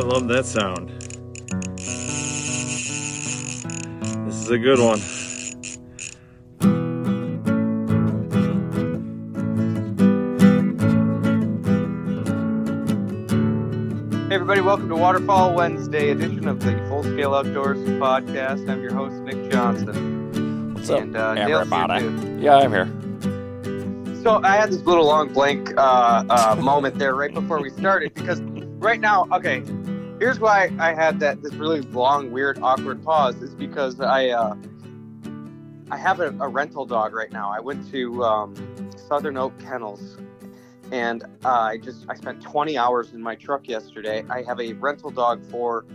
I love that sound. This is a good one. Hey everybody, welcome to Waterfowl Wednesday edition of the Full Scale Outdoors podcast. I'm your host, Nick Johnson. What's up, And, uh, Dale's here, everybody? too. Yeah, I'm here. So I had this little long blank uh, uh, moment there right before we started because right now, okay, here's why I had that this really long, weird, awkward pause is because I uh, I have a, a rental dog right now. I went to um, Southern Oak Kennels and uh, I just I spent 20 hours in my truck yesterday. I have a rental dog for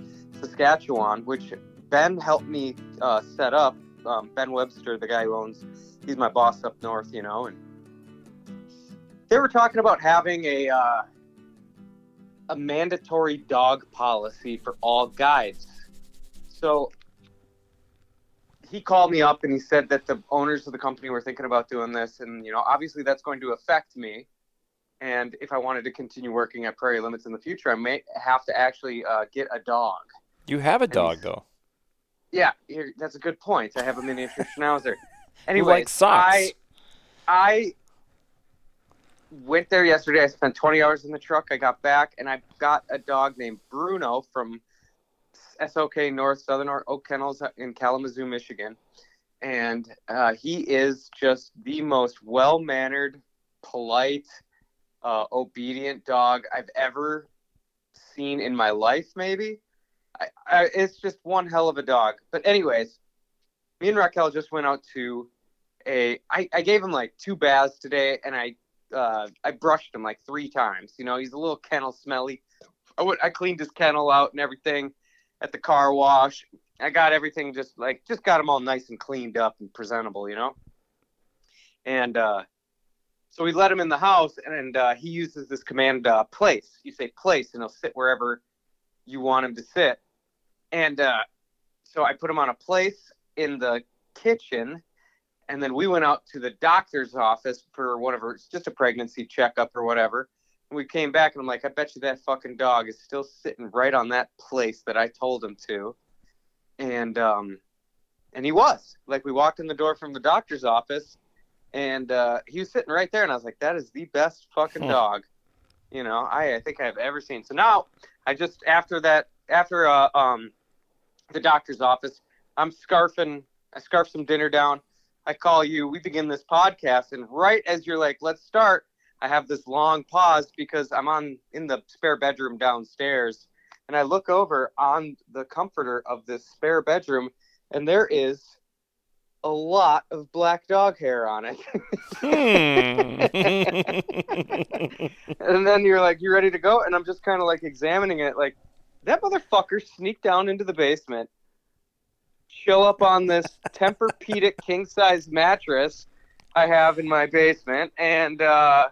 Saskatchewan, which Ben helped me uh, set up. Um, ben Webster, the guy who owns, he's my boss up north, you know, and they were talking about having a uh, a mandatory dog policy for all guides. So he called me up and he said that the owners of the company were thinking about doing this, and you know, obviously that's going to affect me. And if I wanted to continue working at Prairie Limits in the future, I may have to actually uh, get a dog. You have a dog though. Yeah, that's a good point. I have a miniature schnauzer. Anyway, likes socks? I I went there yesterday. I spent 20 hours in the truck. I got back and I got a dog named Bruno from SOK North Southern Oak Kennels in Kalamazoo, Michigan. And uh, he is just the most well mannered, polite, uh, obedient dog I've ever seen in my life, maybe. I, I, it's just one hell of a dog. But, anyways, me and Raquel just went out to a. I, I gave him like two baths today, and I uh, I brushed him like three times. You know, he's a little kennel smelly. I I cleaned his kennel out and everything at the car wash. I got everything just like just got him all nice and cleaned up and presentable, you know. And uh, so we let him in the house, and uh, he uses this command uh, place. You say place, and he'll sit wherever you want him to sit. And uh, so I put him on a place in the kitchen, and then we went out to the doctor's office for whatever, it's just a pregnancy checkup or whatever. And we came back, and I'm like, I bet you that fucking dog is still sitting right on that place that I told him to. And um, and he was like, we walked in the door from the doctor's office, and uh, he was sitting right there, and I was like, that is the best fucking dog, you know, I, I think I've ever seen. So now I just after that after uh, um the doctor's office, I'm scarfing I scarf some dinner down. I call you. We begin this podcast, and right as you're like, "Let's start," I have this long pause because I'm on in the spare bedroom downstairs, and I look over on the comforter of this spare bedroom, and there is a lot of black dog hair on it. Hmm. and then you're like, you ready to go? And I'm just kind of like examining it, like that motherfucker sneaked down into the basement, show up on this Tempur-Pedic king size mattress I have in my basement, and uh,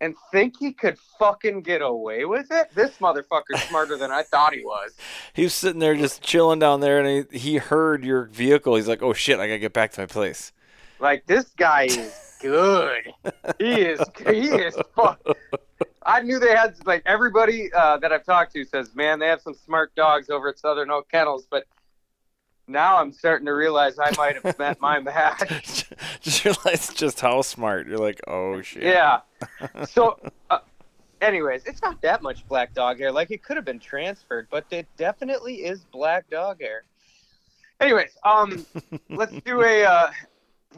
and think he could fucking get away with it. This motherfucker's smarter than I thought he was. he was sitting there just chilling down there, and he, he heard your vehicle. He's like, "Oh shit, I gotta get back to my place." Like this guy is good. he is he is fuck. I knew they had like everybody uh, that I've talked to says, man, they have some smart dogs over at Southern Oak Kennels, but now I'm starting to realize I might have met my match. just realize just how smart. You're like, "Oh shit." Yeah. So, uh, anyways, it's not that much black dog hair. Like it could have been transferred, but it definitely is black dog hair. Anyways, um, let's do a uh,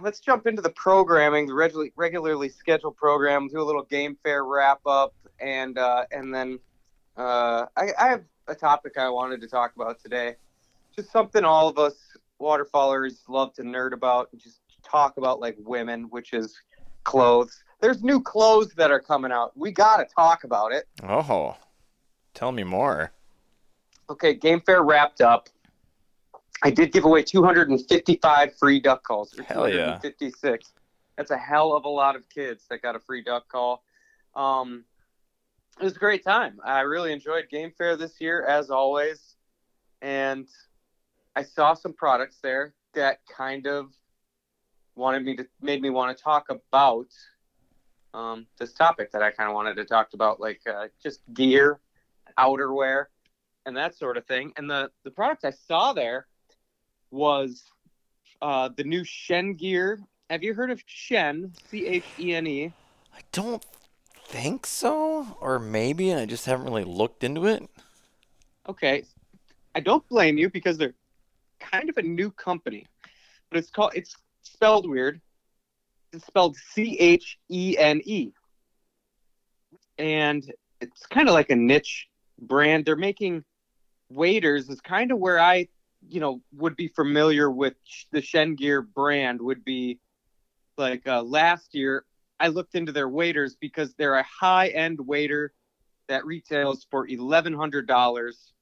let's jump into the programming, the regularly regularly scheduled program. Do a little game fair wrap up, and uh, and then uh, I, I have a topic I wanted to talk about today. Just something all of us waterfowlers love to nerd about. And just talk about like women, which is clothes. There's new clothes that are coming out. We got to talk about it. Oh, tell me more. Okay, Game Fair wrapped up. I did give away 255 free duck calls. Hell yeah. 256. That's a hell of a lot of kids that got a free duck call. Um, it was a great time. I really enjoyed Game Fair this year, as always. And I saw some products there that kind of wanted me to made me want to talk about um, this topic that I kind of wanted to talk about, like uh, just gear, outerwear, and that sort of thing. And the the product I saw there was uh, the new Chene gear. Have you heard of Chene? C H E N E. I don't think so, or maybe, and I just haven't really looked into it. Okay, I don't blame you because they're kind of a new company, but it's called it's spelled weird. It's spelled C H E N E, and it's kind of like a niche brand. They're making waders. Is kind of where I, you know, would be familiar with the Chene Gear brand. Would be like uh, last year. I looked into their waders because they're a high end waiter that retails for eleven hundred dollars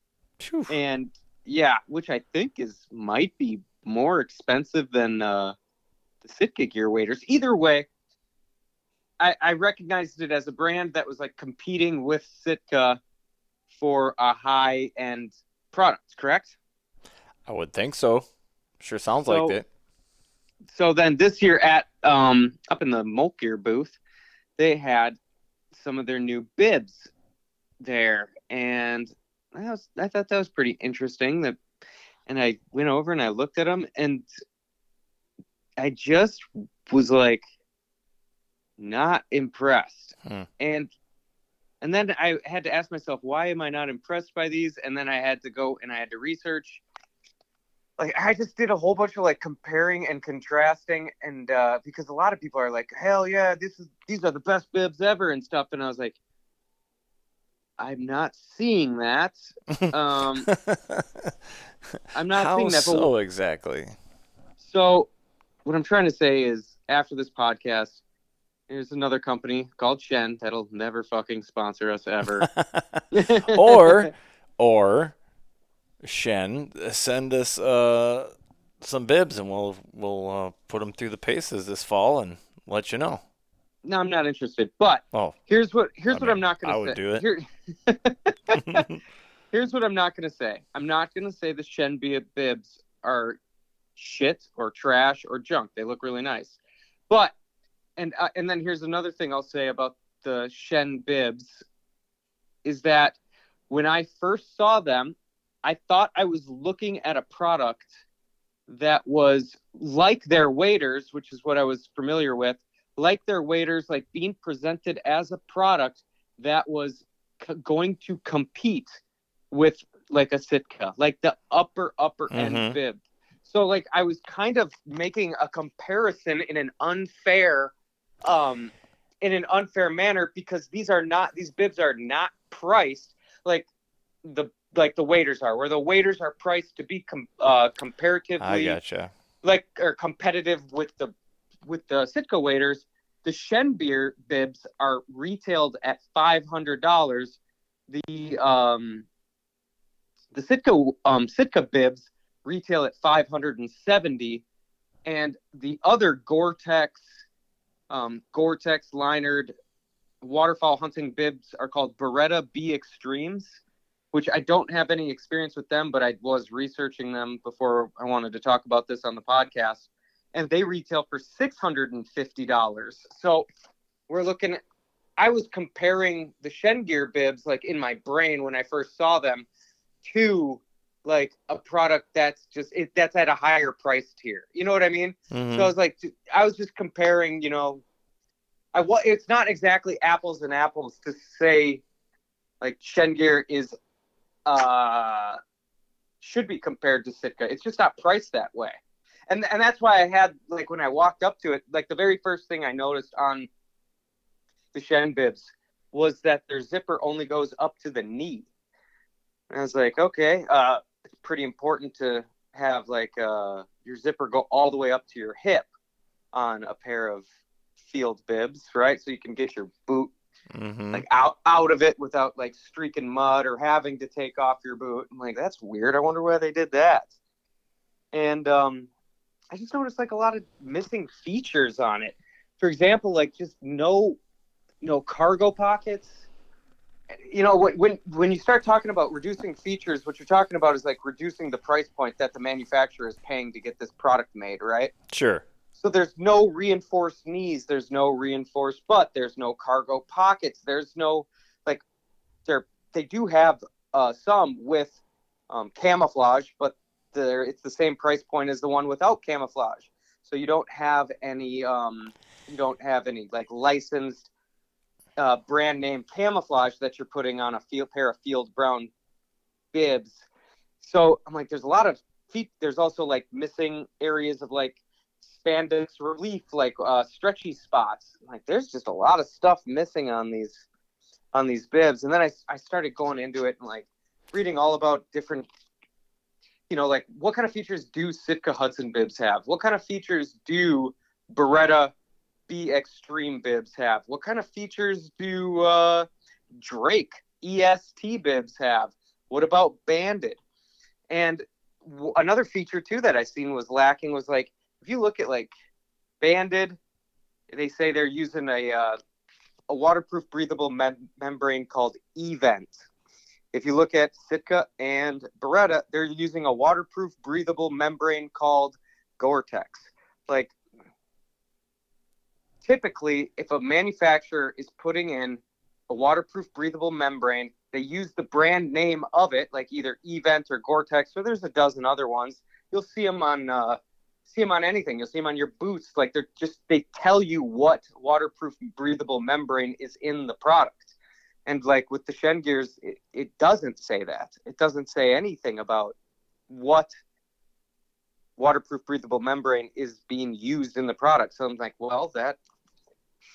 and yeah, which I think is might be more expensive than uh, the Sitka gear waders. Either way, I, I recognized it as a brand that was like competing with Sitka for a high end product. Correct. I would think so. Sure sounds So- like it. So then this year at um, up in the Molt Gear booth, they had some of their new bibs there, and that was, I thought that was pretty interesting. That, and I went over and I looked at them, and I just was like not impressed. Hmm. And and then I had to ask myself, why am I not impressed by these? And then I had to go and I had to research. Like I just did a whole bunch of like comparing and contrasting, and uh, because a lot of people are like, hell yeah, this is these are the best bibs ever and stuff, and I was like, I'm not seeing that. Um, I'm not How seeing that. But so exactly? so, what I'm trying to say is, after this podcast, there's another company called Chene that'll never fucking sponsor us ever. or, or, Chene, send us uh, some bibs, and we'll we'll uh, put them through the paces this fall and let you know. No, I'm not interested. But Oh, here's what here's I what mean, I'm not gonna I would say. do it. Here- here's what I'm not gonna say. I'm not gonna say the Shenbia bibs are shit or trash or junk. They look really nice, but and uh, and then here's another thing I'll say about the Chene bibs is that when I first saw them, I thought I was looking at a product that was like their waiters, which is what I was familiar with, like their waiters, like being presented as a product that was c- going to compete with like a Sitka, like the upper upper end Mhm. bib. So like I was kind of making a comparison in an unfair um in an unfair manner because these are not these bibs are not priced like the like the waiters are, where the waiters are priced to be com- uh, comparatively I gotcha. like or competitive with the with the Sitka waders. The Chene gear bibs are retailed at five hundred dollars. The um the Sitka um Sitka bibs retail at five hundred and seventy, and the other Gore-Tex um, Gore-Tex linered waterfowl hunting bibs are called Beretta B Extremes, which I don't have any experience with them, but I was researching them before I wanted to talk about this on the podcast, and they retail for six hundred and fifty dollars. So we're looking. At, I was comparing the Chene Gear bibs like in my brain when I first saw them to like a product that's just it, that's at a higher price tier. You know what I mean? Mhm. So I was like, I was just comparing, you know, I wa- it's not exactly apples and apples to say like Chene Gear is uh should be compared to Sitka. It's just not priced that way. And and that's why I had like when I walked up to it, like the very first thing I noticed on the Chene bibs was that their zipper only goes up to the knee. And I was like, okay, uh, it's pretty important to have like uh, your zipper go all the way up to your hip on a pair of field bibs, right? So you can get your boot mm-hmm. like out out of it without like streaking mud or having to take off your boot. I'm like, that's weird. I wonder why they did that. And um, I just noticed like a lot of missing features on it. For example, like just no no cargo pockets. You know, when when when you start talking about reducing features, what you're talking about is like reducing the price point that the manufacturer is paying to get this product made, right? Sure. So there's no reinforced knees, there's no reinforced butt, there's no cargo pockets, there's no like they're they do have uh, some with um, camouflage, but they're, it's the same price point as the one without camouflage. So you don't have any um, you don't have any like licensed uh, brand name camouflage that you're putting on a field pair of field brown bibs. So I'm like, there's a lot of feet. There's also like missing areas of like spandex relief, like uh, stretchy spots. Like there's just a lot of stuff missing on these on these bibs. And then I I started going into it and like reading all about different. You know, like what kind of features do Sitka Hudson bibs have? What kind of features do Beretta B Extreme bibs have? What kind of features do uh, Drake EST bibs have? What about Banded? And w- another feature too that I seen was lacking was like if you look at like Banded, they say they're using a uh, a waterproof breathable mem- membrane called eVent. If you look at Sitka and Beretta, they're using a waterproof breathable membrane called Gore-Tex. Like typically, if a manufacturer is putting in a waterproof breathable membrane, they use the brand name of it, like either eVent or Gore-Tex, or there's a dozen other ones. You'll see them on uh, see them on anything. You'll see them on your boots. Like they're just they tell you what waterproof breathable membrane is in the product. And like with the Chene gears, it, it doesn't say that. It doesn't say anything about what waterproof breathable membrane is being used in the product. So I'm like, well, that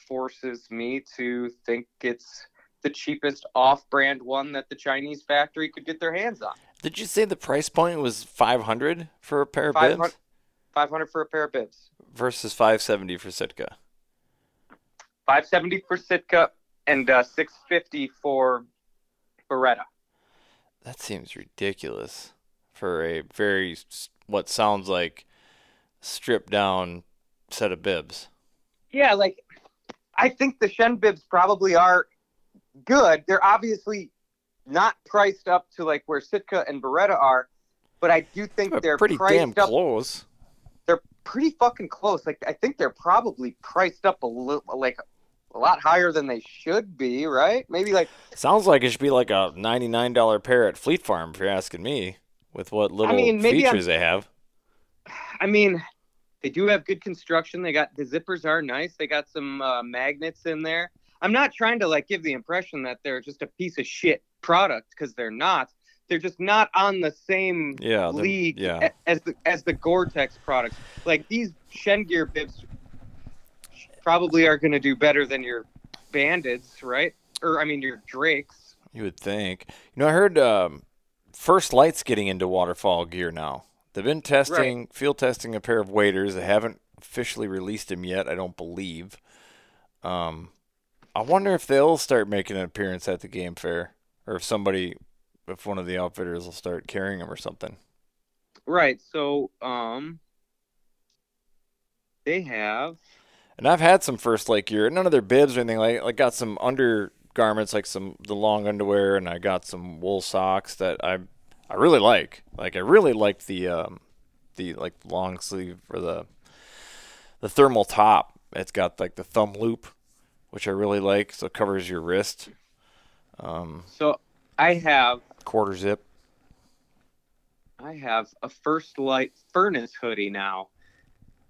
forces me to think it's the cheapest off-brand one that the Chinese factory could get their hands on. Did you say the price point was 500 for a pair of 500 bibs 500 for a pair of bibs. versus 570 for Sitka? 570 for Sitka and uh, 650 for Beretta. That seems ridiculous for a very what sounds like stripped down set of bibs. Yeah, like I think the Chene bibs probably are good. They're obviously not priced up to like where Sitka and Beretta are, but I do think But they're pretty priced damn up. close. They're pretty fucking close. Like I think they're probably priced up a little, like a lot higher than they should be, right? Maybe like Sounds like it should be like a $99 pair at Fleet Farm if you're asking me with what little I mean, maybe I'm- features they have. I mean, they do have good construction. They got the zippers are nice. They got some uh, magnets in there. I'm not trying to like give the impression that they're just a piece of shit product because they're not. They're just not on the same Yeah, league yeah. as the as the Gore-Tex products. Like these Chene Gear bibs probably are going to do better than your Bandits, right? Or I mean your Drakes. You would think. You know, I heard um, First Lite's getting into waterfowl gear now. They've been testing, field testing a pair of waders. They haven't officially released them yet, I don't believe. Um, I wonder if they'll start making an appearance at the game fair, or if somebody, if one of the outfitters will start carrying them or something. Right. So, um, they have. And I've had some First Lite gear, none of their bibs or anything. Like, like got some undergarments, like some the long underwear, and I got some wool socks that I, I really like. Like I really like the, um, the like long sleeve or the, the thermal top. It's got like the thumb loop, which I really like, so it covers your wrist. Um, So, I have quarter zip. I have a First Lite furnace hoodie now.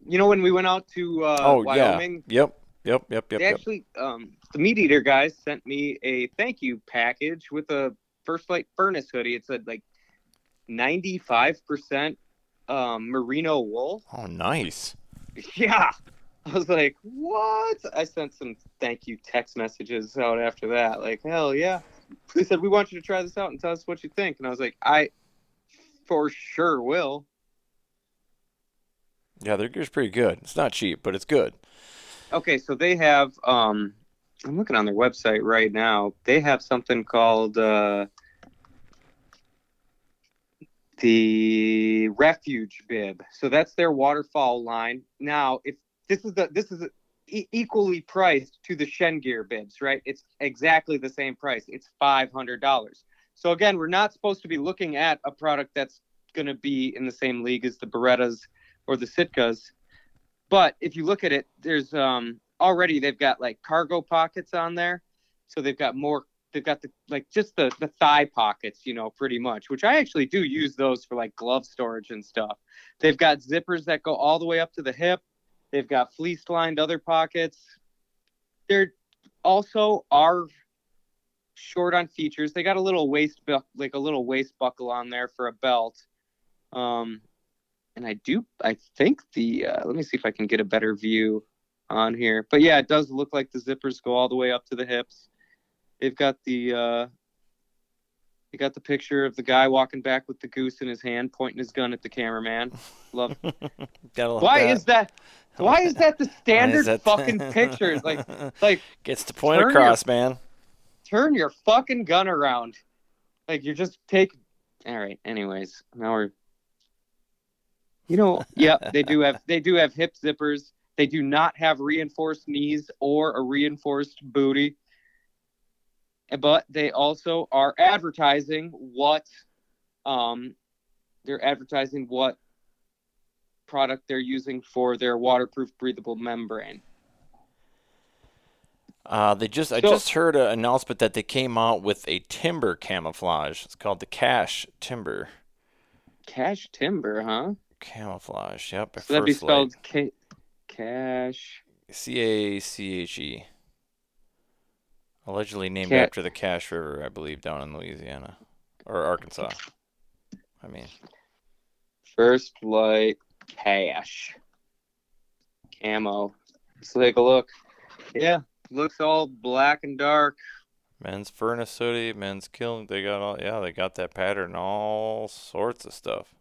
You know when we went out to uh, oh Wyoming, yeah. Yep. Yep. Yep. Yep. they Yep. actually um, the MeatEater guys sent me a thank you package with a First Lite furnace hoodie. It said like ninety five percent um, merino wool. Oh, nice. Yeah. I was like, what? I sent some thank you text messages out after that. Like, hell yeah. They said, we want you to try this out and tell us what you think. And I was like, I for sure will. Yeah, their gear's pretty good. It's not cheap, but it's good. Okay, so they have, um, I'm looking on their website right now. They have something called uh, the Refuge Bib. So that's their waterfowl line. Now, if this is the this is e- equally priced to the Chene Gear bibs, right? It's exactly the same price. It's five hundred dollars. So again, we're not supposed to be looking at a product that's going to be in the same league as the Berettas or the Sitkas. But if you look at it, there's um already they've got like cargo pockets on there. So they've got more they've got the like just the the thigh pockets, you know, pretty much, which I actually do use those for like glove storage and stuff. They've got zippers that go all the way up to the hip. They've got fleece lined other pockets. They're also are short on features. They got a little waist bu- like a little waist buckle on there for a belt. Um and I do I think the uh, let me see if I can get a better view on here. But yeah, it does look like the zippers go all the way up to the hips. They've got the uh they got the picture of the guy walking back with the goose in his hand, pointing his gun at the cameraman. Love. Love Why that. is that? Why is that the standard that- fucking picture? Like, like gets to point Turn your- across, man. turn your fucking gun around. Like you're just take. All right. Anyways, now we're. You know, yeah, they do have they do have hip zippers. They do not have reinforced knees or a reinforced booty. But they also are advertising what, um, they're advertising what product they're using for their waterproof breathable membrane. Uh, they just I So- just heard an announcement that they came out with a timber camouflage. It's called the Cache Timber Cache timber, huh? Camouflage. Yep. by So that'd be spelled K- cash. C A C H E. Allegedly named Ca- after the Cache River, I believe, down in Louisiana or Arkansas. I mean, First Lite Cache. Camo. Let's take a look. Yeah, looks all black and dark. men's furnace hoodie, men's kiln. They got all. Yeah, they got that pattern, all sorts of stuff.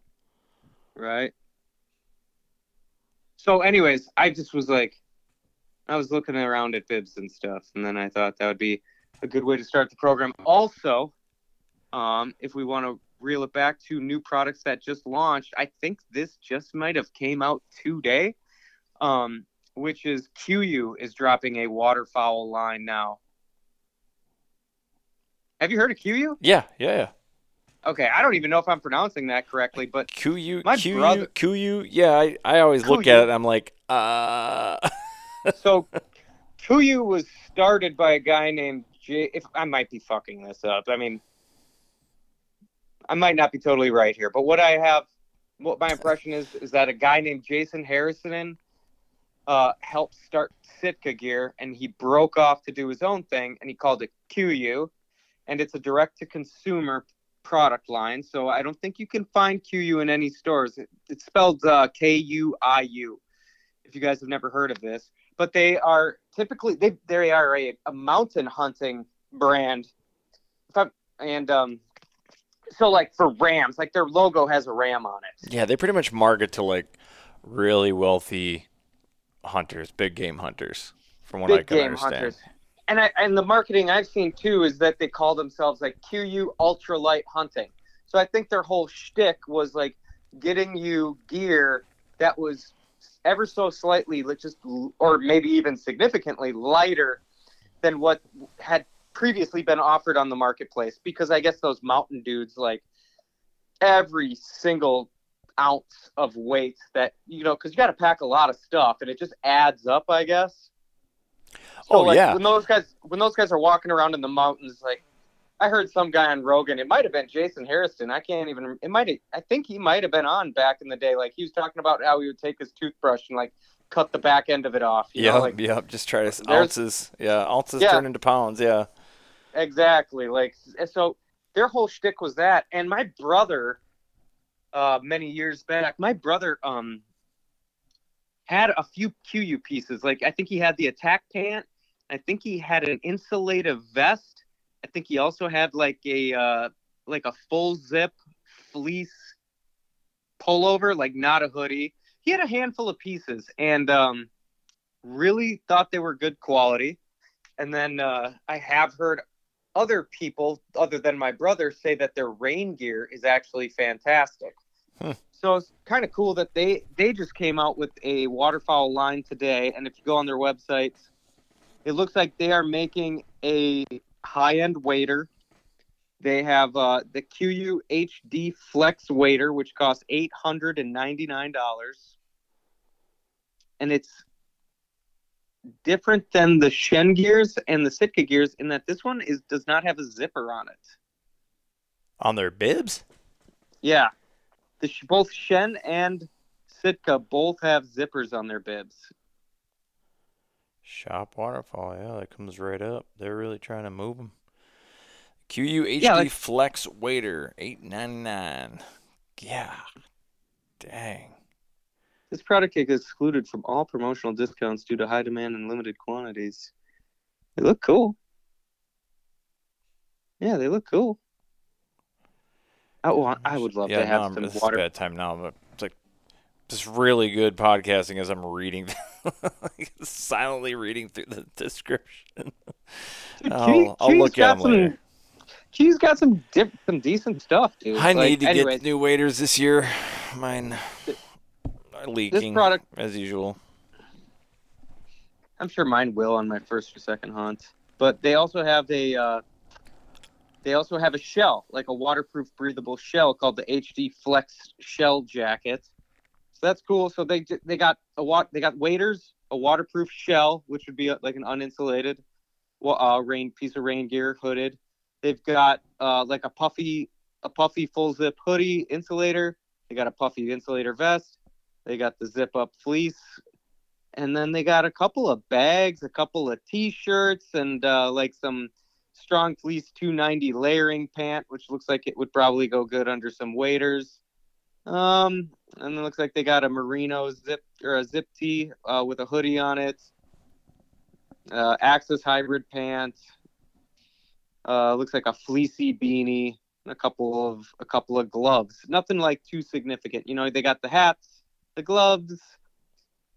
Right? So, anyways, I just was like, I was looking around at bibs and stuff, and then I thought that would be a good way to start the program. Also, um, if we want to reel it back to new products that just launched, I think this just might have came out today, um, which is KUIU is dropping a waterfowl line now. Have you heard of KUIU? Yeah, yeah, yeah. Okay, I don't even know if I'm pronouncing that correctly, but Q U My Q U brother- Q U. Yeah, I, I always look at it. and I'm like, uh. so KUIU was started by a guy named J. If I might be fucking this up, I mean, I might not be totally right here, but what I have, what my impression is, is that a guy named Jason Hairston uh, helped start Sitka Gear, and he broke off to do his own thing, and he called it KUIU, and it's a direct-to-consumer product line. So I don't think you can find KUIU in any stores. It, it's spelled uh, K-U-I-U. If you guys have never heard of this, but they are typically they they are a, a mountain hunting brand. And um, so like for rams, like their logo has a ram on it. Yeah, they pretty much market to like really wealthy hunters, big game hunters, from what I can game understand. hunters. And I and the marketing I've seen too is that they call themselves like KUIU ultralight hunting. So I think their whole shtick was like getting you gear that was ever so slightly, just or maybe even significantly lighter than what had previously been offered on the marketplace. Because I guess those mountain dudes like every single ounce of weight that you know, because you got to pack a lot of stuff, and it just adds up, I guess. So, Oh, like, yeah. When those guys when those guys are walking around in the mountains, like I heard some guy on Rogan, it might have been Jason Hairston. I can't even. It might. have I think he might have been on back in the day. Like he was talking about how he would take his toothbrush and like cut the back end of it off. Yeah, like yep. Just try to ounces. Yeah, ounces Yeah. turn into pounds. Yeah. Exactly. Like so their whole shtick was that. And my brother, uh, many years back, my brother um had a few KUIU pieces. Like I think he had the attack pant. I think he had an insulative vest. I think he also had like a uh like a full zip fleece pullover, like not a hoodie. He had a handful of pieces and um really thought they were good quality. And then uh, I have heard other people other than my brother say that their rain gear is actually fantastic. Hmm. So it's kind of cool that they they just came out with a waterfowl line today, and if you go on their website, it looks like they are making a high-end wader. They have uh, the KUIU HD Flex wader, which costs eight hundred and ninety-nine dollars, and it's different than the Chene gears and the Sitka gears in that this one is does not have a zipper on it. On their bibs. Yeah, the Sh- both Chene and Sitka both have zippers on their bibs. Shop waterfowl. Yeah, that comes right up. They're really trying to move them. KUIU HD Yeah, like- Flex Wader, eight ninety nine. Yeah. Dang. This product is excluded from all promotional discounts due to high demand and limited quantities. They look cool. Yeah, they look cool. I want. I would love yeah, to have no, some it's water. bad time now, but it's like just really good podcasting as I'm reading, silently reading through the description. Dude, I'll, I'll look at them some- later. Q's got some dip, some decent stuff, dude. I Like, need to anyways, get new waiters this year. Mine are leaking product- as usual. I'm sure mine will on my first or second hunt. But they also have a uh, they also have a shell, like a waterproof breathable shell called the HD Flex Shell Jacket. So that's cool. So they they got a wat they got waders, a waterproof shell, which would be uh, like an uninsulated uh, rain piece of rain gear, hooded. They've got uh, like a puffy a puffy full zip hoodie insulator. They got a puffy insulator vest. They got the zip up fleece and then they got a couple of bags, a couple of t-shirts, and uh, like some strong fleece 290 layering pant, which looks like it would probably go good under some waders. Um, and it looks like they got a merino zip or a zip tee uh, with a hoodie on it. Uh, Axis hybrid pant. Uh, looks like a fleecy beanie. And a couple of a couple of gloves. Nothing like too significant. You know, they got the hats, the gloves,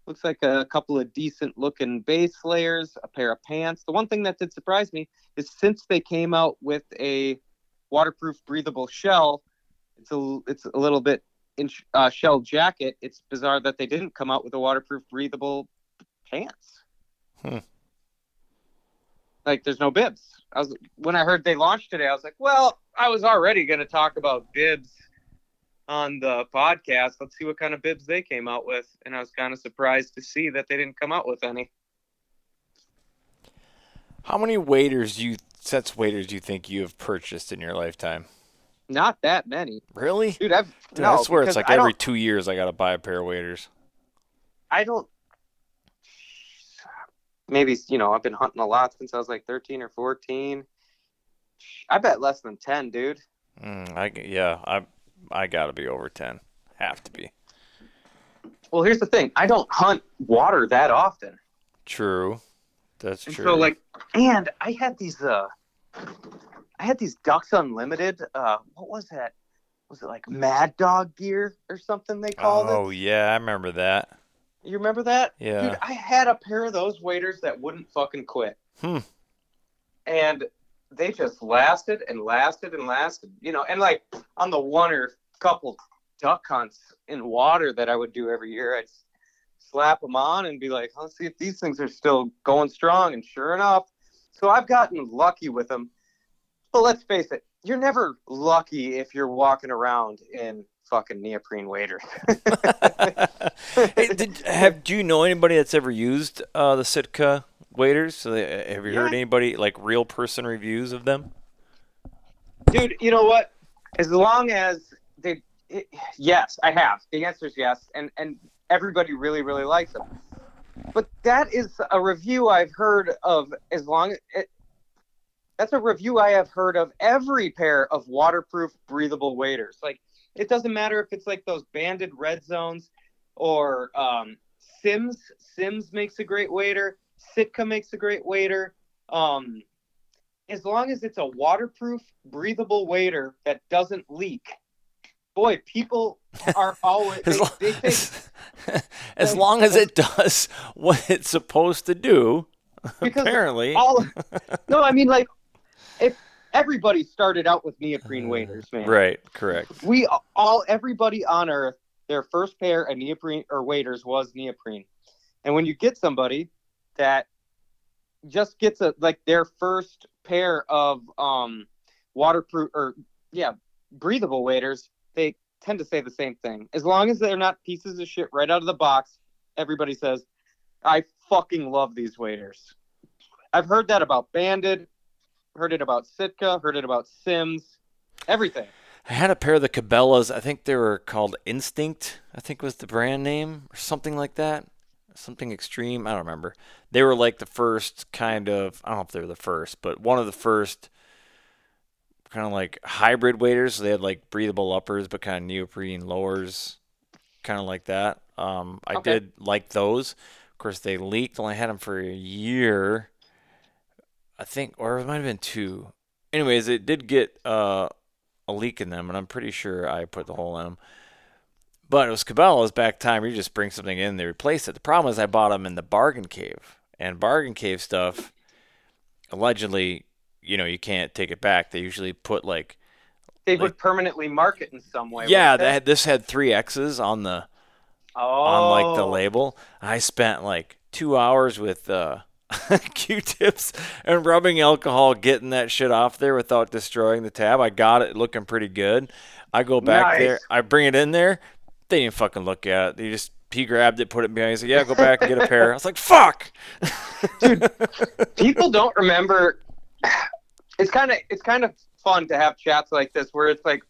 looks like a couple of decent looking base layers, a pair of pants. The one thing that did surprise me is since they came out with a waterproof breathable shell, it's a it's a little bit in uh, shell jacket. It's bizarre that they didn't come out with a waterproof breathable pants. Hmm. Like there's no bibs. I was when I heard they launched today, I was like, well, I was already going to talk about bibs on the podcast. Let's see what kind of bibs they came out with. And I was kind of surprised to see that they didn't come out with any. How many waiters do you sets waiters do you think you have purchased in your lifetime? Not that many, Really? dude. I've Dude, no, I swear it's like I every don't- two years I gotta buy a pair of waiters. I don't. Maybe you know I've been hunting a lot since I was like 13 or 14. I bet less than 10, dude. Mm, I g- yeah, I I gotta be over ten. Have to be. Well, here's the thing: I don't hunt water that often, True. That's and true. so like, and I had these uh, I had these Ducks Unlimited. Uh, what was that? Was it like Mad Dog gear or something they called Oh it? Oh yeah, I remember that. You remember that? Yeah. Dude, I had a pair of those waders that wouldn't fucking quit. Hmm. And they just lasted and lasted and lasted. You know, and like on the one or couple duck hunts in water that I would do every year, I'd slap them on and be like, let's see if these things are still going strong. And sure enough, so I've gotten lucky with them. But let's face it, you're never lucky if you're walking around in fucking neoprene waders. hey, did, have do you know anybody that's ever used uh, the Sitka waders? So they, have you heard anybody like real person reviews of them? Dude, you know what? As long as they, it, yes, I have. The answer is yes, and and everybody really really likes them. But that is a review I've heard of. As long that's a review I have heard of every pair of waterproof breathable waders. Like it doesn't matter if it's like those banded red zones or um, Simms. Simms makes a great wader. Sitka makes a great wader. Um, as long as it's a waterproof, breathable wader that doesn't leak. Boy, people are always As, they, lo- they think as, as long as it does what it's supposed to do, because apparently. all no, I mean like if everybody started out with neoprene waders, man. Right, correct. We all everybody on earth, their first pair of neoprene or waders was neoprene. And when you get somebody that just gets a like their first pair of um waterproof or yeah, breathable waders, they tend to say the same thing. As long as they're not pieces of shit right out of the box, everybody says, I fucking love these waders. I've heard that about Banded, heard it about Sitka, heard it about Simms, everything. I had a pair of the Cabela's. I think they were called Instinct. I think was the brand name or something like that. Something extreme. I don't remember. They were like the first kind of. I don't know if they were the first, but one of the first kind of like hybrid waders. So they had like breathable uppers, but kind of neoprene lowers, kind of like that. Um, I Okay. did like those. Of course, they leaked. Only had them for a year. I think, or it might have been two. Anyways, it did get uh, a leak in them, and I'm pretty sure I put the hole in them. But it was Cabela's back time. You just bring something in, they replace it. The problem is I bought them in the bargain cave, and bargain cave stuff, allegedly, you know, you can't take it back. They usually put like, They Like- would permanently mark it in some way. yeah, that had, this had three X's on the oh. on like the label. I spent like two hours with uh, Q-tips and rubbing alcohol, getting that shit off there without destroying the tab. I got it looking pretty good. I go back Nice. there, I bring it in there. They didn't fucking look at it. They just he grabbed it, put it behind. He said, "Yeah, go back and get a pair." I was like, "Fuck." People don't remember. It's kind of it's kind of fun to have chats like this where it's like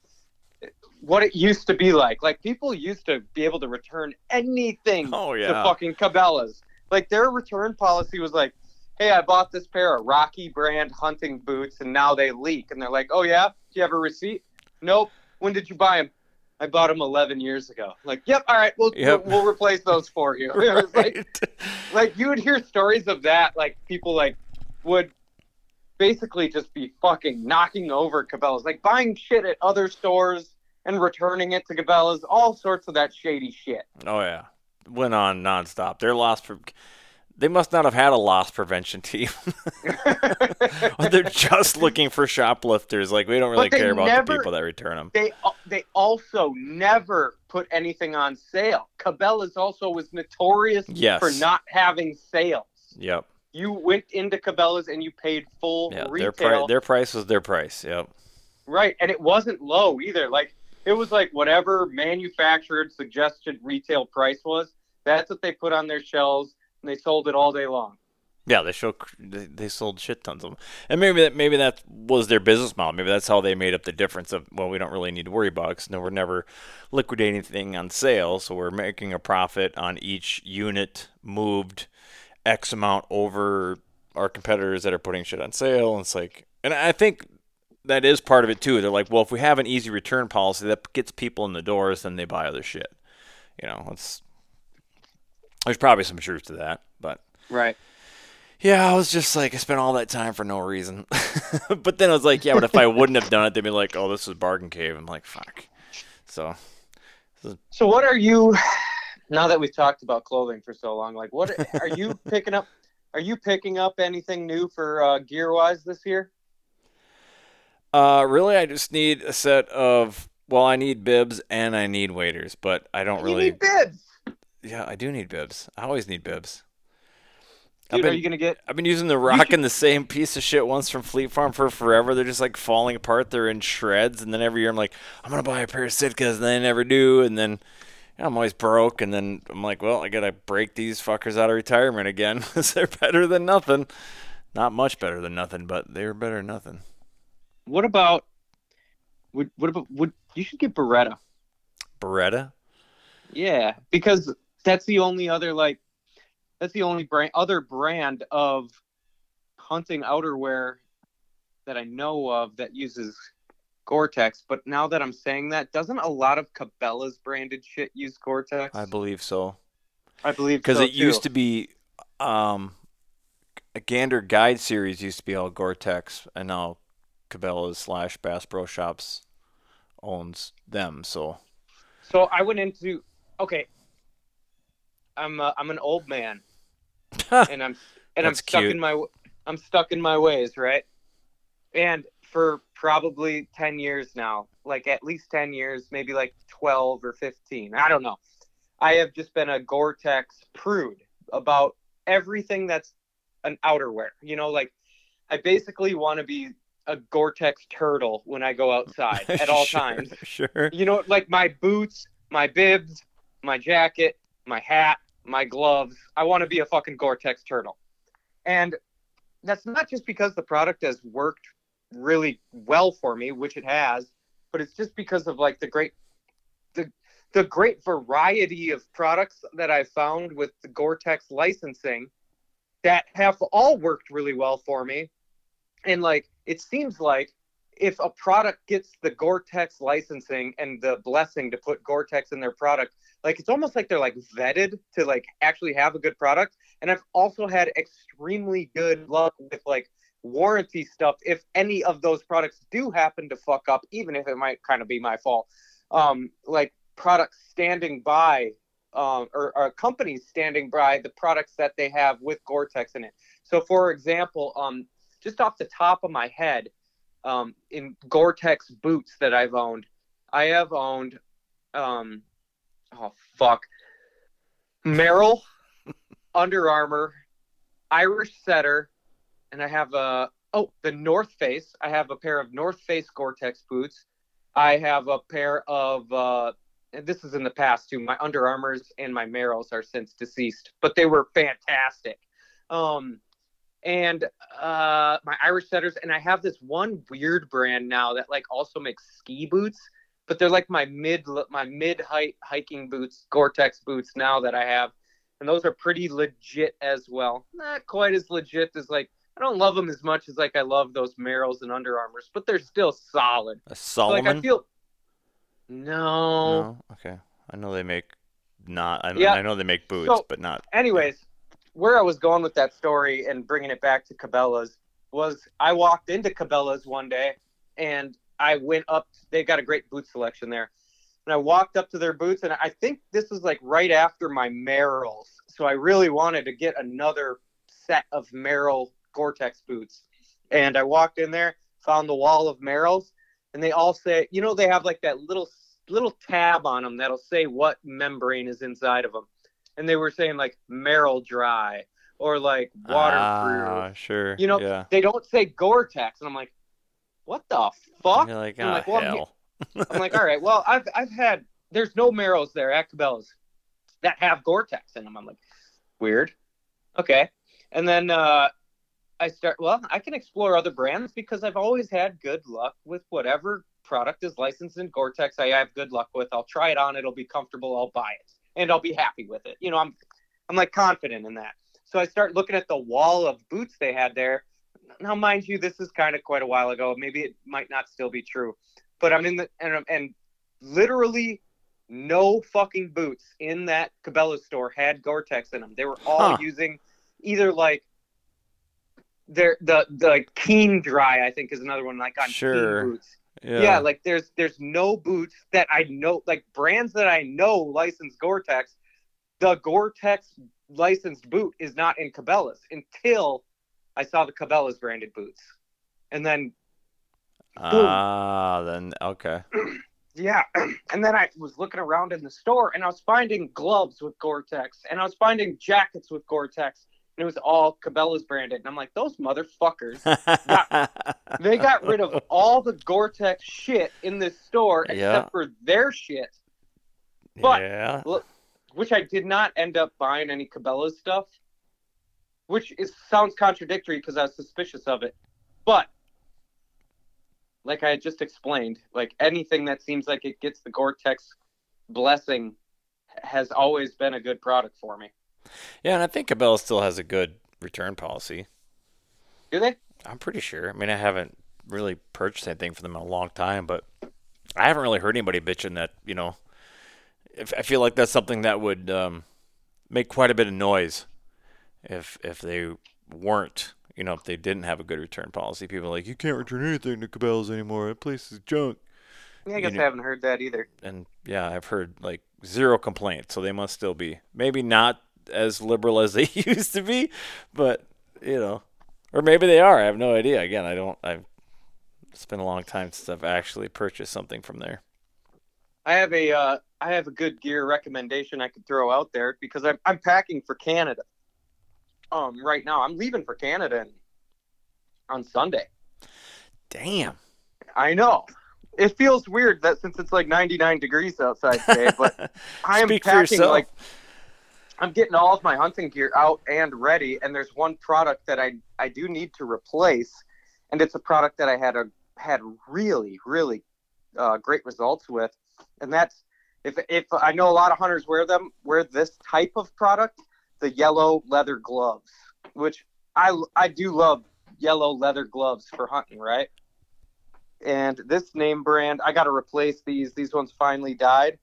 what it used to be like. Like people used to be able to return anything Oh to yeah. fucking Cabela's. Like their return policy was like, "Hey, I bought this pair of Rocky brand hunting boots, and now they leak." And they're like, "Oh yeah, do you have a receipt?" Nope. When did you buy them? I bought them 11 years ago. Like, yep. All right, we'll Yep. we'll, we'll replace those for you. Was like, like you would hear stories of that, like people like would basically just be fucking knocking over Cabela's, like buying shit at other stores and returning it to Cabela's, all sorts of that shady shit. Oh yeah, went on nonstop. Their loss, pre- they must not have had a loss prevention team. They're just looking for shoplifters. Like we don't really care about the people that return them. they they also never put anything on sale. Cabela's also was notorious Yes. for not having sales. Yep. You went into Cabela's and you paid full Yeah. Their retail. price. Their price was their price. Yep. Right, and it wasn't low either. Like it was like whatever manufactured suggested retail price was. That's what they put on their shelves, and they sold it all day long. Yeah. They show. They, sold shit tons of them, and maybe that maybe that was their business model. Maybe that's how they made up the difference of well, we don't really need to worry about. It 'cause no, we're never liquidating anything on sale, so we're making a profit on each unit moved X amount over our competitors that are putting shit on sale. And it's like, and I think that is part of it too. They're like, well, if we have an easy return policy that gets people in the doors, then they buy other shit. You know, it's there's probably some truth to that, but Right. Yeah, I was just like, I spent all that time for no reason. but then I was like, yeah, but if I wouldn't have done it, they'd be like, oh, this is Bargain Cave. I'm like, fuck. So, So what are you? Now that we've talked about clothing for so long, like what are you picking up? Are you picking up anything new for uh, gear wise this year? Uh, really, I just need a set of, well, I need bibs and I need waders, but I don't You really. need bibs. Yeah, I do need bibs. I always need bibs. I've are been- you gonna get? I've been using the rock and the same piece of shit once from Fleet Farm for forever. They're just like falling apart. They're in shreds, and then every year I'm like, I'm gonna buy a pair of Sitkas, and I never do. And then I'm always broke, and then I'm like, well, I gotta break these fuckers out of retirement again. 'cause they're better than nothing. Not much better than nothing, but they're better than nothing. What about? Would what about? Would you should get Beretta? Beretta. Yeah, because that's the only other like, that's the only brand other brand of hunting outerwear that I know of that uses Gore-Tex. But now that I'm saying that, doesn't a lot of Cabela's branded shit use Gore-Tex? I believe so. I believe Because so, it used to be, um, a Gander Guide series used to be all Gore-Tex, and now Cabela's slash Bass Pro Shops owns them. So So I went into okay. I'm uh, I'm an old man, and I'm and I'm stuck cute. in my I'm stuck in my ways, right? And for probably ten years now, like at least ten years, maybe like twelve or fifteen, I don't know. I have just been a Gore-Tex prude about everything that's an outerwear. You know, like I basically want to be a Gore-Tex turtle when I go outside at all Sure, times Sure. you know, like my boots, my bibs, my jacket, my hat, my gloves. I want to be a fucking Gore-Tex turtle. And that's not just because the product has worked really well for me, which it has, but it's just because of like the great the the great variety of products that I've found with the Gore-Tex licensing that have all worked really well for me. And like it seems like if a product gets the Gore-Tex licensing and the blessing to put Gore-Tex in their product, like it's almost like they're like vetted to like actually have a good product. And I've also had extremely good luck with like warranty stuff if any of those products do happen to fuck up, even if it might kind of be my fault. Um, like products standing by um, or, or companies standing by the products that they have with Gore-Tex in it. So, for example, um, just off the top of my head, um, in Gore-Tex boots that I've owned, I have owned, um, oh fuck, Merrell, Under Armour, Irish Setter, and I have a oh the North Face. I have a pair of North Face Gore-Tex boots. I have a pair of uh, and this is in the past too. My Under Armours and my Merrells are since deceased, but they were fantastic. Um, and uh, my Irish setters, and I have this one weird brand now that like also makes ski boots, but they're like my mid my mid height hiking boots, Gore-Tex boots now that I have, and those are pretty legit as well. Not quite as legit as like I don't love them as much as like I love those Merrells and Under Armours, but they're still solid. A So, like I feel no. no. Okay. I know they make not. I, Yeah. I know they make boots, So- but not. anyways, where I was going with that story and bringing it back to Cabela's was I walked into Cabela's one day and I went up. They've got a great boot selection there, and I walked up to their boots, and I think this was like right after my Merrells, so I really wanted to get another set of Merrell Gore-Tex boots, and I walked in there, found the wall of Merrells, and they all say, you know, they have like that little little tab on them that'll say what membrane is inside of them and they were saying like Merrell Dry or like waterproof. Ah, sure. You know, Yeah. They don't say Gore-Tex, and I'm like, what the fuck? You're like, I'm ah, like, well, I'm hell. I'm like, all right, well, I've I've had there's no Merrells there at that have Gore-Tex in them. I'm like, weird. Okay, and then uh, I start. Well, I can explore other brands because I've always had good luck with whatever product is licensed in Gore-Tex. I have good luck with. I'll try it on. It'll be comfortable. I'll buy it, and I'll be happy with it. You know, I'm I'm like confident in that. So I start looking at the wall of boots they had there. Now, mind you, this is kind of quite a while ago. Maybe it might not still be true, but I'm in the and and literally no fucking boots in that Cabela's store had Gore-Tex in them. They were all Huh. using either like their the the Keen Dry, I think, is another one like on Sure. Keen boots. Yeah. Yeah. like there's there's no boots that I know, like brands that I know license Gore-Tex. The Gore-Tex licensed boot is not in Cabela's until I saw the Cabela's branded boots, and then Ah, then okay. Yeah, and then I was looking around in the store and I was finding gloves with Gore-Tex and I was finding jackets with Gore-Tex and it was all Cabela's branded and I'm like, those motherfuckers, they got rid of all the Gore-Tex shit in this store except Yeah. for their shit, But- yeah. which I did not end up buying any Cabela's stuff, which is sounds contradictory because I was suspicious of it, but. Like I had just explained, like anything that seems like it gets the Gore-Tex blessing has always been a good product for me. Yeah, and I think Cabela still has a good return policy. Do they? I'm pretty sure. I mean, I haven't really purchased anything from them in a long time, but I haven't really heard anybody bitching that, you know, if, I feel like that's something that would um, make quite a bit of noise if if they weren't, you know, if they didn't have a good return policy. People are like, you can't return anything to Cabela's anymore. That place is junk. Yeah, I guess You I haven't heard that either. And yeah, I've heard like zero complaints, so they must still be maybe not as liberal as they used to be, but you know, or maybe they are. I have no idea. Again, I don't. I've it's been a long time since I've actually purchased something from there. I have a uh, I have a good gear recommendation I could throw out there because I'm I'm packing for Canada. Um, right now I'm leaving for Canada on Sunday. Damn. I know. It feels weird that since it's like 99 degrees outside today, but I am packing like I'm getting all of my hunting gear out and ready, and there's one product that I I do need to replace, and it's a product that I had a had really really uh, great results with, and that's if if I know a lot of hunters wear them wear this type of product, the yellow leather gloves, which I I do love yellow leather gloves for hunting, right? And this name brand, I got to replace these. These ones finally died,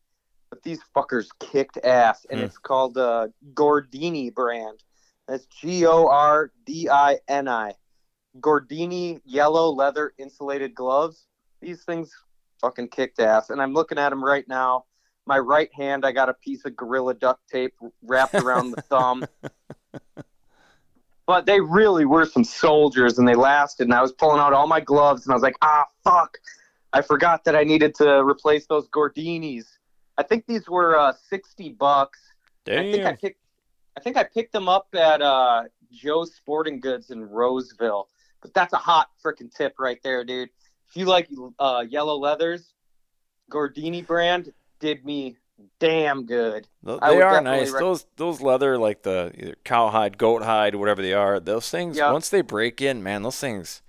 but these fuckers kicked ass, and Hmm. it's called uh, Gordini brand. That's G O R D I N I. Gordini yellow leather insulated gloves. These things fucking kicked ass, and I'm looking at them right now. My right hand, I got a piece of gorilla duct tape wrapped around the thumb. But they really were some soldiers, and they lasted. And I was pulling out all my gloves, and I was like, ah, fuck. I forgot that I needed to replace those Gordinis. I think these were uh, 60 bucks. I think I Damn. picked I think I picked them up at uh, Joe's Sporting Goods in Roseville. But that's a hot freaking tip right there, dude. If you like uh, yellow leathers, Gordini brand did me damn good. They are nice. rec- those those leather like the either cowhide, goat hide, whatever they are. Those things Yeah. once they break in, man, those things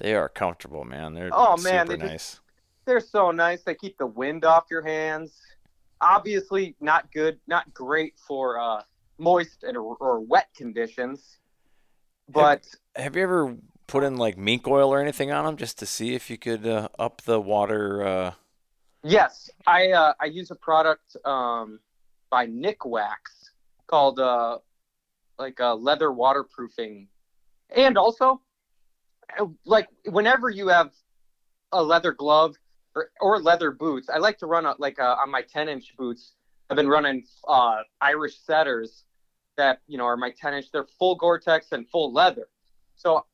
they are comfortable, man. They're Oh, man, super they just- nice. They're so nice. They keep the wind off your hands. Obviously, not good, not great for uh, moist and, or wet conditions. But Have you ever put in like mink oil or anything on them just to see if you could uh, up the water? Uh... Yes, I uh, I use a product um, by Nikwax called uh, like a leather waterproofing, and also uh, like whenever you have a leather glove or, or leather boots, I like to run a, like uh on my 10 inch boots. I've been running uh, Irish setters that you know are my 10 inch. They're full Gore-Tex and full leather. So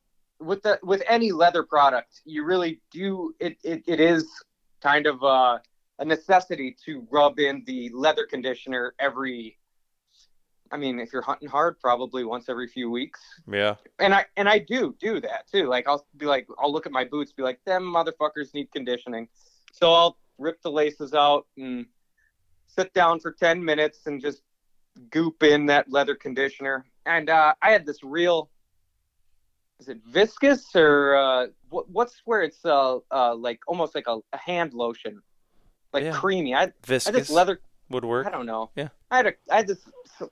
with the with any leather product, you really do it. It, it is kind of uh, a necessity to rub in the leather conditioner every. I mean, if you're hunting hard, probably once every few weeks. Yeah. And I and I do do that too. Like I'll be like, I'll look at my boots, be like, them motherfuckers need conditioning. So I'll rip the laces out and sit down for ten minutes and just goop in that leather conditioner. And uh, I had this real. Is it viscous or uh, what, what's where it's uh, uh, like almost like a, a hand lotion, like Yeah. creamy. I, I Viscous just leather would work. I don't know. Yeah. I had a I had this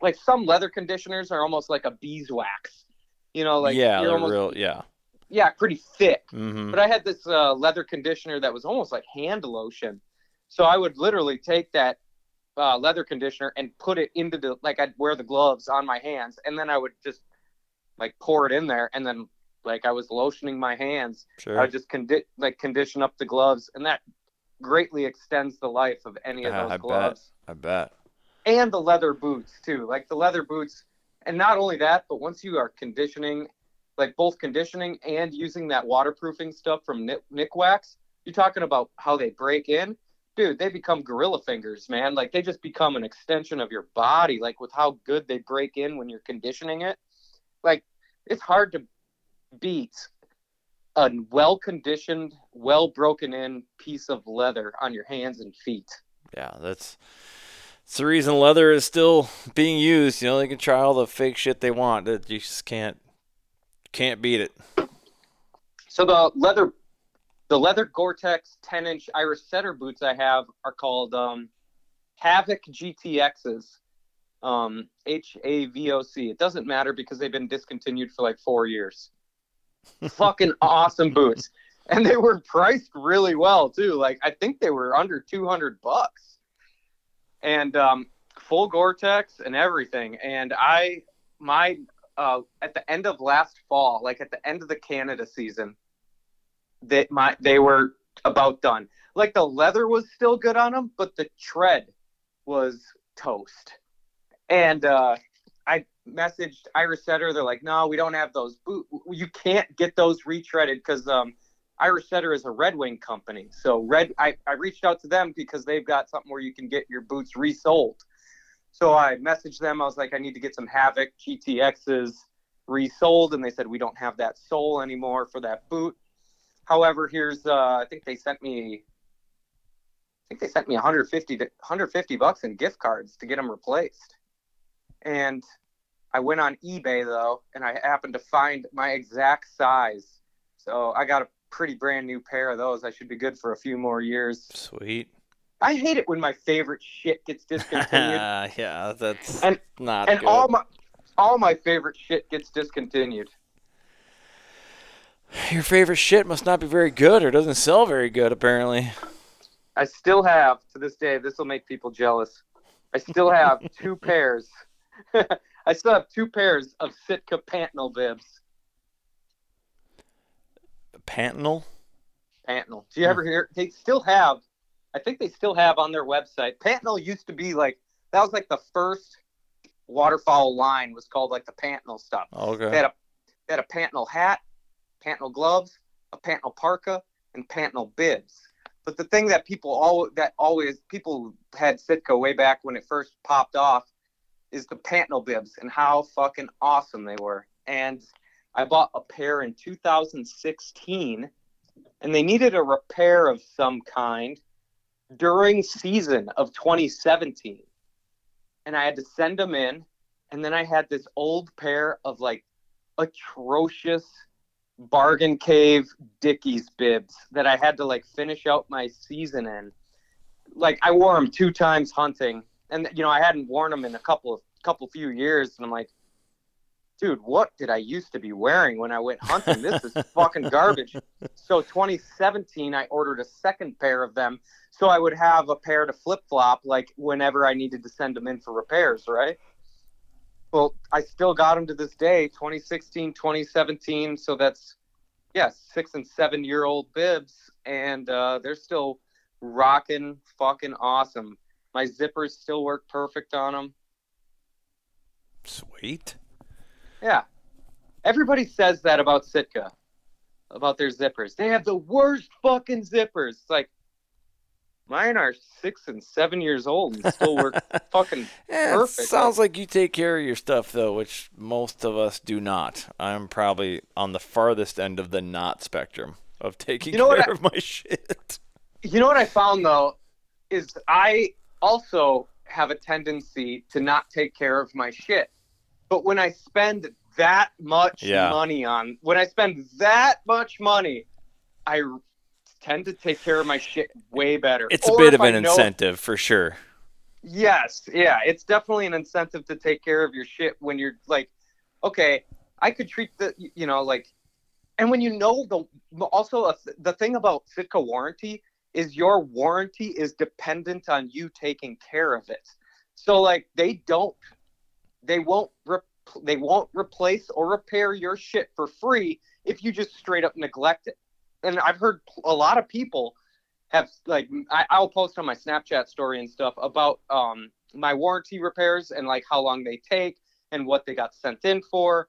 like some leather conditioners are almost like a beeswax. You know, like yeah, they're almost real. Yeah. Yeah, pretty thick. Mm-hmm. But I had this uh, leather conditioner that was almost like hand lotion. So I would literally take that uh, leather conditioner and put it into the like I'd wear the gloves on my hands, and then I would just like pour it in there, and then like I was lotioning my hands. Sure. I would just condi- like condition up the gloves, and that greatly extends the life of any of Yeah, those I bet. gloves I bet. and the leather boots too. Like the leather boots, and not only that, but once you are conditioning, like both conditioning and using that waterproofing stuff from Nick, Nikwax, you're talking about how they break in, dude. They become gorilla fingers, man. Like they just become an extension of your body. Like with how good they break in when you're conditioning it, like it's hard to beat a well conditioned, well broken in piece of leather on your hands and feet. Yeah, that's it's the reason leather is still being used. You know, they can try all the fake shit they want. That you just can't can't beat it. So the leather, the leather Gore-Tex 10-inch Irish Setter boots I have are called um, Havoc GTXs, um, H A V O C. It doesn't matter because they've been discontinued for like four years. Fucking awesome boots, and they were priced really well too. Like I think they were under 200 bucks, and um, full Gore-Tex and everything. And I, my uh, at the end of last fall, like at the end of the Canada season, that my they were about done. Like the leather was still good on them, but the tread was toast. And uh, I messaged Irish Setter. They're like, "No, we don't have those boot. You can't get those retreaded because um, Irish Setter is a Red Wing company. So Red, I, I reached out to them because they've got something where you can get your boots resold. So I messaged them. I was like, I need to get some Havoc GTXs resold, and they said we don't have that sole anymore for that boot. However, here's uh, I think they sent me. I think they sent me 150 to 150 bucks in gift cards to get them replaced. And I went on eBay though, and I happened to find my exact size. So I got a pretty brand new pair of those. I should be good for a few more years. Sweet. I hate it when my favorite shit gets discontinued. yeah, that's And- not and good. all my all my favorite shit gets discontinued. Your favorite shit must not be very good or doesn't sell very good apparently. I still have to this day. This will make people jealous. I still have two pairs. I still have two pairs of Sitka Pantanal bibs. Pantanal? Pantanal. Do you hmm. ever hear? They still have. I think they still have on their website. Pantanal used to be like that was like the first waterfowl line was called like the Pantanal stuff. They Okay. had a they had a Pantanal hat, Pantanal gloves, a Pantanal parka, and Pantanal bibs. But the thing that people all that always people had Sitka way back when it first popped off is the Pantanal bibs and how fucking awesome they were. And I bought a pair in 2016, and they needed a repair of some kind during season of 2017, and I had to send them in. And then I had this old pair of like atrocious bargain cave Dickies bibs that I had to like finish out my season in. Like I wore them two times hunting, and you know I hadn't worn them in a couple of couple few years, and I'm like, dude, what did I used to be wearing when I went hunting? This is fucking garbage. So 2017, I ordered a second pair of them, so I would have a pair to flip flop like whenever I needed to send them in for repairs, right? Well, I still got them to this day, 2016, 2017. So that's, yeah, six and seven year old bibs. And uh, they're still rocking fucking awesome. My zippers still work perfect on them. Sweet. Yeah. Everybody says that about Sitka, about their zippers. They have the worst fucking zippers. It's like, mine are six and seven years old and still work fucking it Perfect. sounds like you take care of your stuff though, which most of us do not. I'm probably on the farthest end of the not spectrum of taking You know care I- of my shit. You know what I found though is I also have a tendency to not take care of my shit. But when I spend that much Yeah. money on when I spend that much money, I tend to take care of my shit way better. It's a bit of an I know- incentive for sure. Yes, yeah, it's definitely an incentive to take care of your shit when you're like, okay, I could treat the, you know, like, and when you know the, also the thing about Sitka warranty is your warranty is dependent on you taking care of it. So like they don't, they won't they won't replace or repair your shit for free if you just straight up neglect it. And I've heard a lot of people have like I, I'll post on my Snapchat story and stuff about um my warranty repairs and like how long they take and what they got sent in for.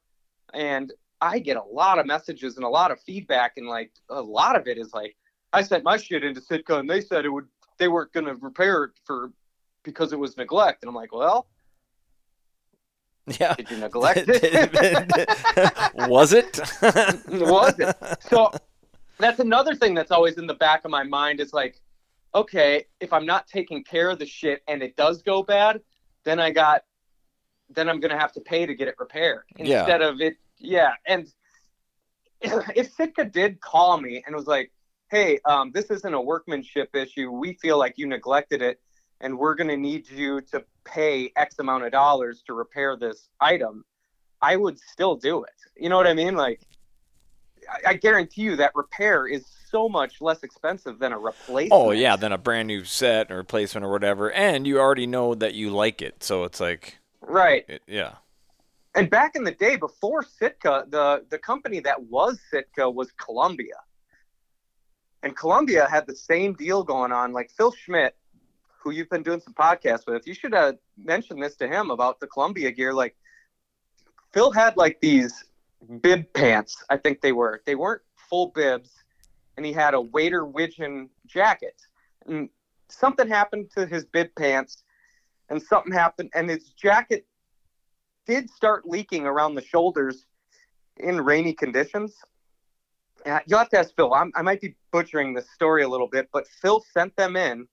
And I get a lot of messages and a lot of feedback and like a lot of it is like I sent my shit into Sitka and they said it would they weren't gonna repair it for because it was neglect. And I'm like, well, Yeah. did you neglect it? Was it? was it? So that's another thing that's always in the back of my mind is like, okay, if I'm not taking care of the shit and it does go bad, then I got, then I'm gonna have to pay to get it repaired Yeah. instead of it. Yeah, and if Sitka did call me and was like, hey, um, this isn't a workmanship issue. We feel like you neglected it, and we're gonna need you to pay X amount of dollars to repair this item. I would still do it. You know what I mean? Like, I, I guarantee you that repair is so much less expensive than a replacement. oh yeah, than a brand new set or replacement or whatever, and you already know that you like it, so it's like, right. it, yeah. And back in the day, before Sitka, the the company that was Sitka was Columbia, and Columbia had the same deal going on. Like Phil Schmidt, who you've been doing some podcasts with, you should have mentioned this to him about the Columbia gear. Like Phil had like these bib pants. I think they were. They weren't full bibs, and he had a Wader Widgeon jacket. And something happened to his bib pants, and something happened, and his jacket did start leaking around the shoulders in rainy conditions. Uh, you'll have to ask Phil. I'm, I might be butchering the story a little bit, but Phil sent them in,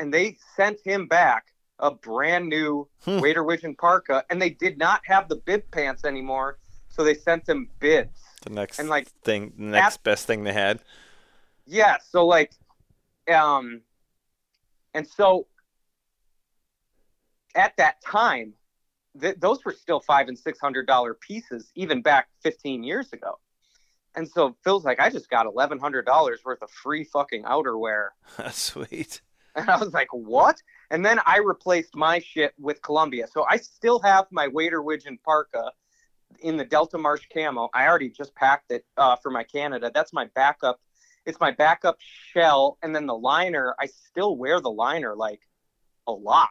and they sent him back a brand new Hmm. Wader Widgeon parka, and they did not have the bib pants anymore, so they sent him bibs. The next And, like, thing, the next best thing they had. Yeah, so like, um, and so at that time, th- those were still five and six hundred dollar pieces, even back fifteen years ago. And so Phil's like, I just got eleven hundred dollars worth of free fucking outerwear, Sweet. and I was like, what? And then I replaced my shit with Columbia, so I still have my Wader Widgeon parka in the Delta Marsh camo. I already just packed it uh, for my Canada. That's my backup. It's my backup shell, and then the liner. I still wear the liner like a lot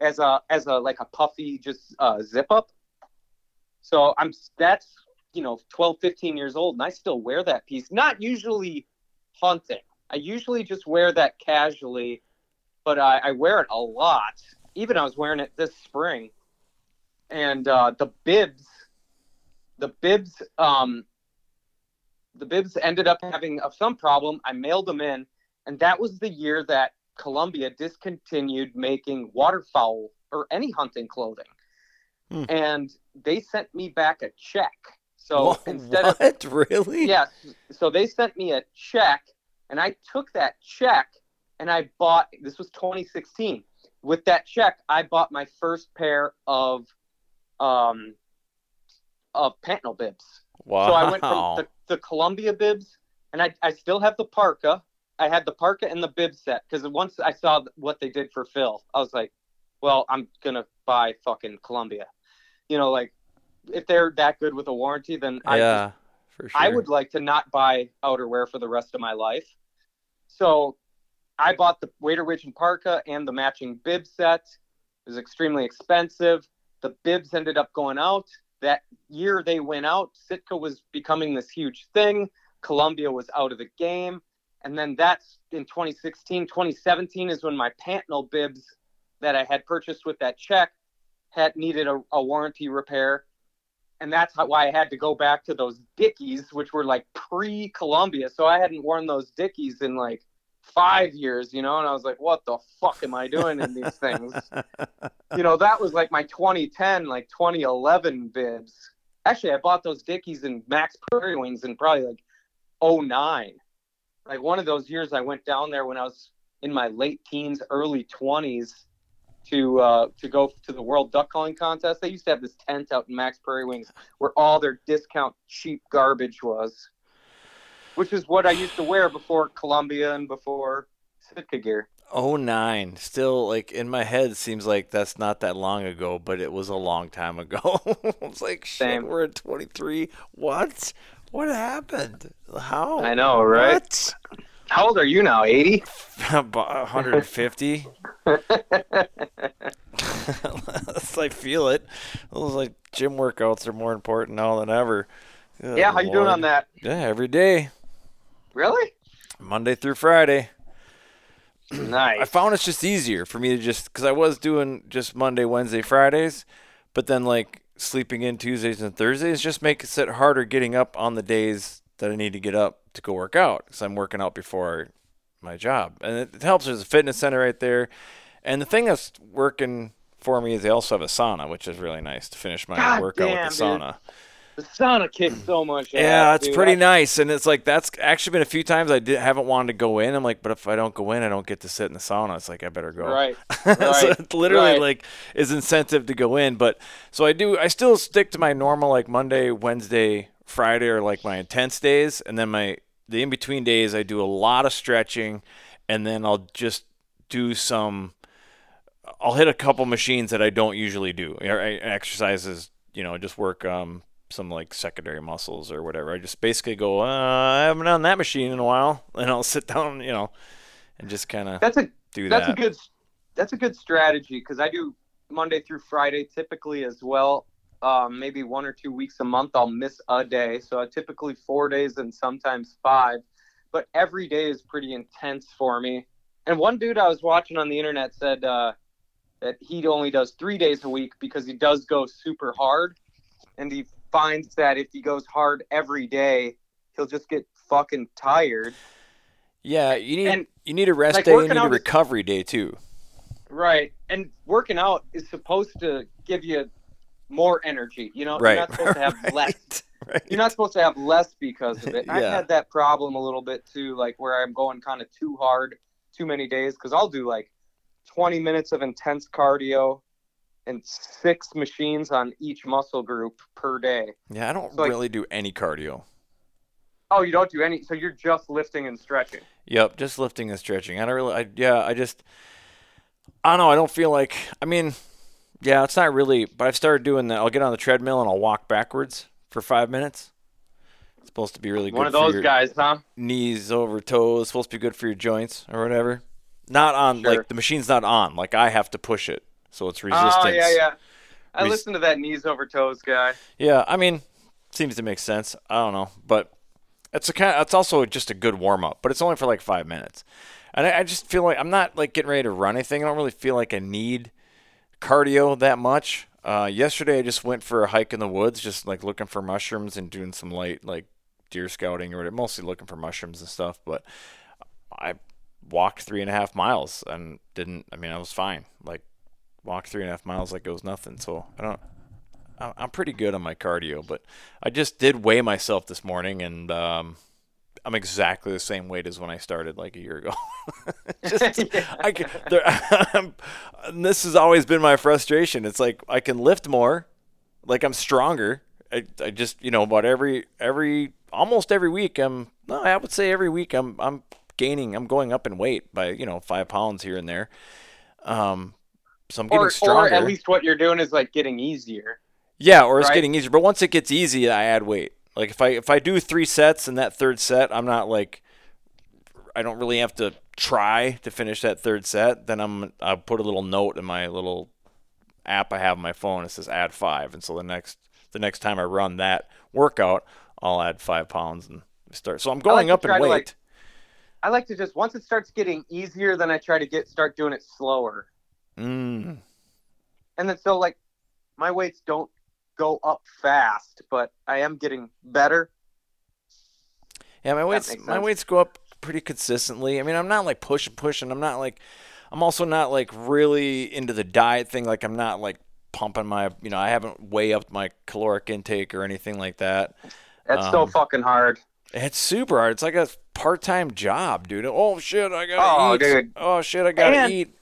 as a as a like a puffy just uh, zip up. So I'm that's you know 12, 15 years old, and I still wear that piece. Not usually hunting. I usually just wear that casually, but I, I wear it a lot. Even I was wearing it this spring, and uh, the bibs, the bibs, um, the bibs ended up having a, some problem. I mailed them in, and that was the year that Columbia discontinued making waterfowl or any hunting clothing, Hmm. and they sent me back a check. So Wha- instead of really? Yes. So they sent me a check, and I took that check and I bought. This was 2016. With that check, I bought my first pair of um of Pantanal bibs. Wow. So I went from the, the Columbia bibs, and I I still have the parka. I had the parka and the bib set because once I saw what they did for Phil, I was like, well, I'm gonna buy fucking Columbia. You know, like if they're that good with a warranty, then I just yeah, for sure. I would like to not buy outerwear for the rest of my life. So I bought the Wader Widgeon parka and the matching bib set. It was extremely expensive. The bibs ended up going out. That year they went out, Sitka was becoming this huge thing. Columbia was out of the game. And then that's in 2016. 2017 is when my Pantanal bibs that I had purchased with that check had needed a, a warranty repair and that's how, why I had to go back to those Dickies, which were like pre Columbia. So I hadn't worn those Dickies in like five years, you know. And I was like, what the fuck am I doing in these things? you know, that was like my 2010, like 2011 bibs. Actually, I bought those Dickies and Mack's Prairie Wings in probably like 09. Like one of those years I went down there when I was in my late teens, early 20s to uh, to go to the World Duck Calling Contest. They used to have this tent out in Mack's Prairie Wings where all their discount cheap garbage was, which is what I used to wear before Columbia and before Sitka gear. Oh nine. Still like in my head seems like that's not that long ago, but it was a long time ago. it's like shit, Same. we're at twenty three. What? What happened? How? I know, right? What? How old are you now? 80? About 150. I feel it. It Those like gym workouts are more important now than ever. Good yeah, how you doing on that? Yeah, every day, Really? Monday through Friday. Nice. I found it's just easier for me to just because I was doing just Monday, Wednesday, Fridays, but then like sleeping in Tuesdays and Thursdays just makes it harder getting up on the days that I need to get up to go work out because I'm working out before my job, and it, it helps. There's a fitness center right there, and the thing that's working for me is they also have a sauna, which is really nice to finish my God workout damn, with the dude. sauna. The sauna kicks so much ass. Yeah, it's dude. pretty I- nice, and it's like that's actually been a few times I did, haven't wanted to go in. I'm like, but if I don't go in, I don't get to sit in the sauna. It's like I better go. Right. so Right. it literally Right. like is incentive to go in. But so I do. I still stick to my normal like Monday, Wednesday, Friday are like my intense days, and then my the in between days I do a lot of stretching, and then I'll just do some. I'll hit a couple machines that I don't usually do. Exercises, you know, just work um some like secondary muscles or whatever. I just basically go, uh, I haven't done that machine in a while, and I'll sit down, you know, and just kind of That's a do that's that. a good that's a good strategy because I do Monday through Friday typically as well. Um, maybe one or two weeks a month I'll miss a day, so I typically four days and sometimes five. But every day is pretty intense for me. And one dude I was watching on the internet said uh, that he only does three days a week because he does go super hard, and he finds that if he goes hard every day, he'll just get fucking tired. yeah, you need and, you need a rest like, day, you need a out is- recovery day too. Right. And working out is supposed to give you more energy. You know, Right. you're not supposed to have less. right. You're not supposed to have less because of it. I've had that problem a little bit too, like where I'm going kind of too hard too many days because I'll do like 20 minutes of intense cardio and six machines on each muscle group per day. Yeah, I don't So, like- really do any cardio. Oh, you don't do any, so you're just lifting and stretching. Yep, just lifting and stretching. I don't really. I, yeah, I just. I don't know. I don't feel like. I mean, yeah, it's not really. But I've started doing that. I'll get on the treadmill and I'll walk backwards for five minutes. It's supposed to be really good One of for those your guys, huh? knees over toes. It's supposed to be good for your joints or whatever. Not on Sure. like the machine's not on. Like I have to push it, so it's resistance. Oh, yeah, yeah. I Res- listen to that knees over toes guy. Yeah, I mean, seems to make sense. I don't know, but it's a kind. Of, it's also just a good warm up, but it's only for like five minutes, and I, I just feel like I'm not like getting ready to run anything. I don't really feel like I need cardio that much. Uh, yesterday, I just went for a hike in the woods, just like looking for mushrooms and doing some light like deer scouting or whatever. Mostly looking for mushrooms and stuff, but I walked three and a half miles and didn't. I mean, I was fine. Like walked three and a half miles like it was nothing. So I don't. I- I'm pretty good on my cardio, but I just did weigh myself this morning, and um, I'm exactly the same weight as when I started like a year ago. just, I can, there, and this has always been my frustration. It's like I can lift more, like I'm stronger. I, I just you know about every every almost every week I'm no I would say every week I'm I'm gaining I'm going up in weight by you know five pounds here and there. Um, so I'm getting Or, stronger. or at least what you're doing is like getting easier. Yeah, or it's right? getting easier. But once it gets easy, I add weight. Like if I if I do three sets and that third set, I'm not like I don't really have to try to finish that third set. Then I'm I put a little note in my little app I have on my phone. It says add five, and so the next the next time I run that workout, I'll add five pounds and start. So I'm going like up in weight. like- I like to just once it starts getting easier, then I try to get start doing it slower. Mm. And then so like my weights don't go up fast, but I am getting better. Yeah, my weights my weights go up pretty consistently. I mean, I'm not like pushing pushing. I'm not like I'm also not like really into the diet thing. Like I'm not like pumping my you know I haven't way upped my caloric intake or anything like that. That's so Um, fucking hard. It's super hard. It's like a part time job, dude. Oh shit, I gotta Oh, eat. dude. Oh shit, I gotta And- eat.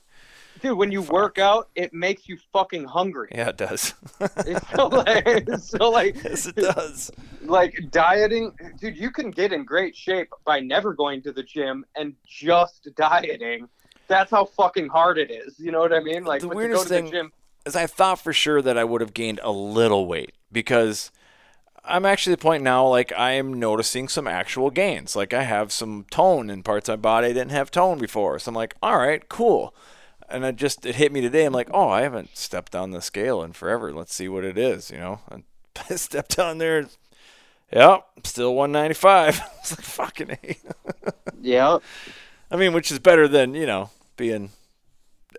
Dude, when you work out, it makes you fucking hungry. Yeah, it does. It's so like, so like, yes, it does. like dieting, dude. You can get in great shape by never going to the gym and just dieting. that's how fucking hard it is. You know what I mean? Like The weirdest to go to thing- the gym. is I thought for sure that I would have gained a little weight because I'm actually at the point now like I am noticing some actual gains. Like I have some tone in parts of my body I didn't have tone before. So I'm like, all right, cool. And it just it hit me today. I'm like, oh, I haven't stepped on the scale in forever. Let's see what it is, you know. I stepped on there. Yep, still 195. it's like fucking. Yeah. I mean, which is better than you know being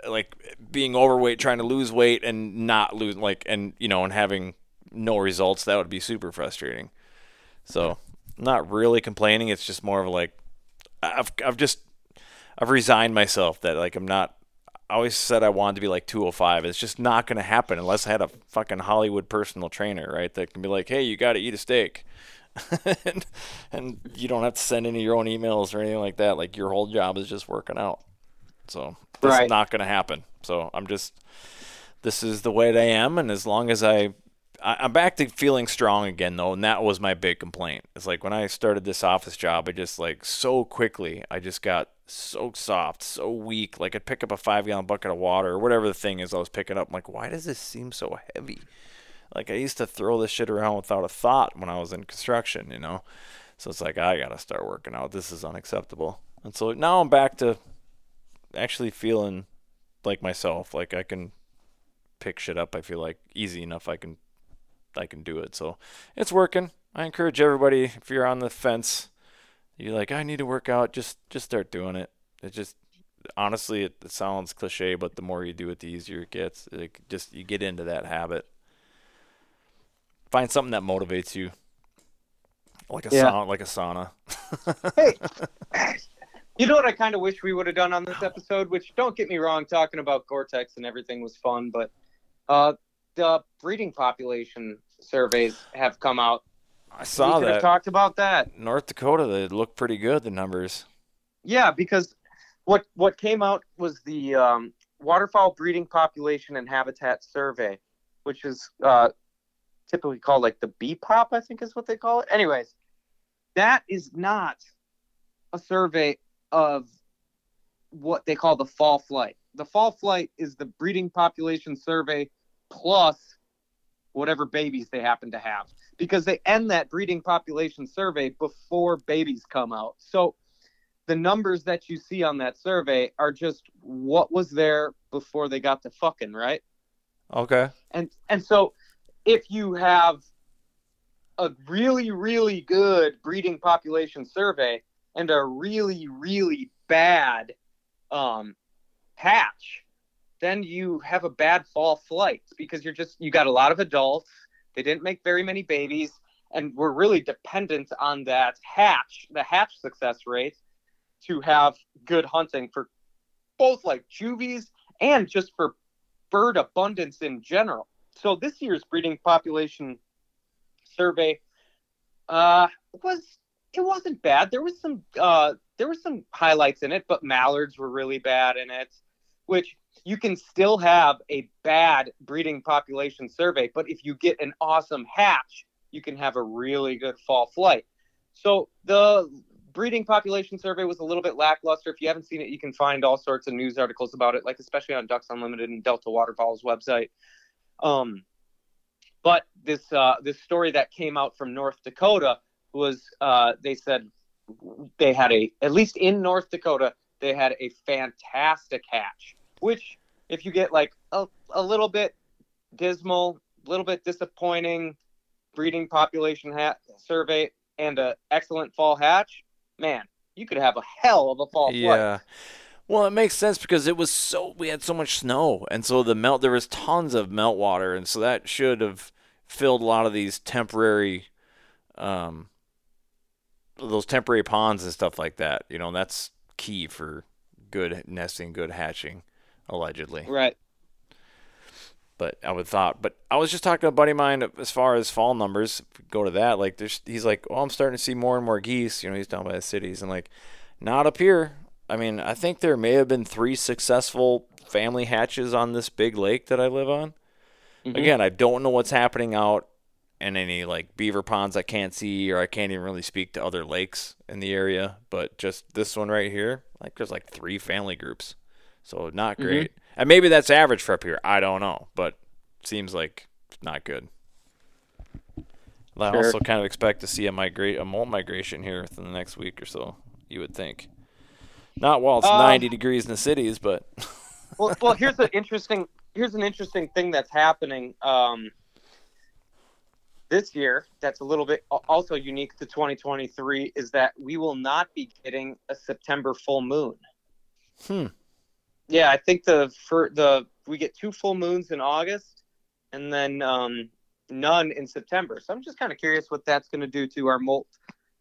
like being overweight, trying to lose weight and not lose like and you know and having no results. That would be super frustrating. So, not really complaining. It's just more of like I've I've just I've resigned myself that like I'm not. I always said I wanted to be like 205. It's just not going to happen unless I had a fucking Hollywood personal trainer, right? That can be like, hey, you got to eat a steak. and, and you don't have to send any of your own emails or anything like that. Like your whole job is just working out. So that's Right. not going to happen. So I'm just, this is the way that I am. And as long as I, I, I'm back to feeling strong again though. And that was my big complaint. It's like when I started this office job, I just like so quickly, I just got so soft, so weak. Like I'd pick up a five gallon bucket of water or whatever the thing is I was picking up. I'm like, why does this seem so heavy? Like I used to throw this shit around without a thought when I was in construction, you know. So it's like I gotta start working out. This is unacceptable. And so now I'm back to actually feeling like myself. Like I can pick shit up. I feel like easy enough. I can I can do it. So it's working. I encourage everybody if you're on the fence, you're like I need to work out. Just just start doing it. It just honestly it, it sounds cliche, but the more you do it, the easier it gets. Like just you get into that habit. Find something that motivates you. Like a Yeah. sauna, like a sauna. Hey, you know what I kind of wish we would have done on this episode? Which don't get me wrong, talking about Gore-Tex and everything was fun, but uh, the breeding population surveys have come out. I saw we could have that. talked about that. North Dakota, they look pretty good. The numbers. Yeah, because what what came out was the um, waterfowl breeding population and habitat survey, which is uh, typically called like the BPOP, I think is what they call it. Anyways, that is not a survey of what they call the fall flight. The fall flight is the breeding population survey plus whatever babies they happen to have because they end that breeding population survey before babies come out. So the numbers that you see on that survey are just what was there before they got to fucking, right? Okay. And and so if you have a really really good breeding population survey and a really really bad um hatch, then you have a bad fall flight because you're just you got a lot of adults, they didn't make very many babies and we're really dependent on that hatch, the hatch success rate to have good hunting for both like juvies and just for bird abundance in general. So this year's breeding population survey uh, was it wasn't bad. There was some uh, there were some highlights in it, but mallards were really bad in it, which you can still have a bad breeding population survey, but if you get an awesome hatch, you can have a really good fall flight. So the breeding population survey was a little bit lackluster. If you haven't seen it, you can find all sorts of news articles about it, like especially on Ducks Unlimited and Delta Waterfowl's website. Um, but this uh, this story that came out from North Dakota was uh, they said they had a at least in North Dakota they had a fantastic hatch. Which, if you get like a, a little bit dismal, a little bit disappointing breeding population hat survey and a excellent fall hatch, man, you could have a hell of a fall. Yeah. Well, it makes sense because it was so we had so much snow, and so the melt there was tons of melt water, and so that should have filled a lot of these temporary, um, those temporary ponds and stuff like that. You know, that's key for good nesting, good hatching, allegedly. Right. But I would thought, but I was just talking to a buddy of mine as far as fall numbers. Go to that, like there's, he's like, oh, I'm starting to see more and more geese. You know, he's down by the cities, and like, not up here. I mean, I think there may have been three successful family hatches on this big lake that I live on. Mhm. Again, I don't know what's happening out in any like beaver ponds I can't see, or I can't even really speak to other lakes in the area. But just this one right here, like there's like three family groups. So not Mhm. great. And maybe that's average for up here. I don't know, but seems like not good. I Sure. also kind of expect to see a migrate a molt migration here within the next week or so. You would think. Not while it's Uh, 90 degrees in the cities, but well, well, here's an interesting here's an interesting thing that's happening um, this year. That's a little bit also unique to 2023 is that we will not be getting a September full moon. Hmm. Yeah, I think the for the we get two full moons in August, and then um, none in September. So I'm just kind of curious what that's going to do to our molt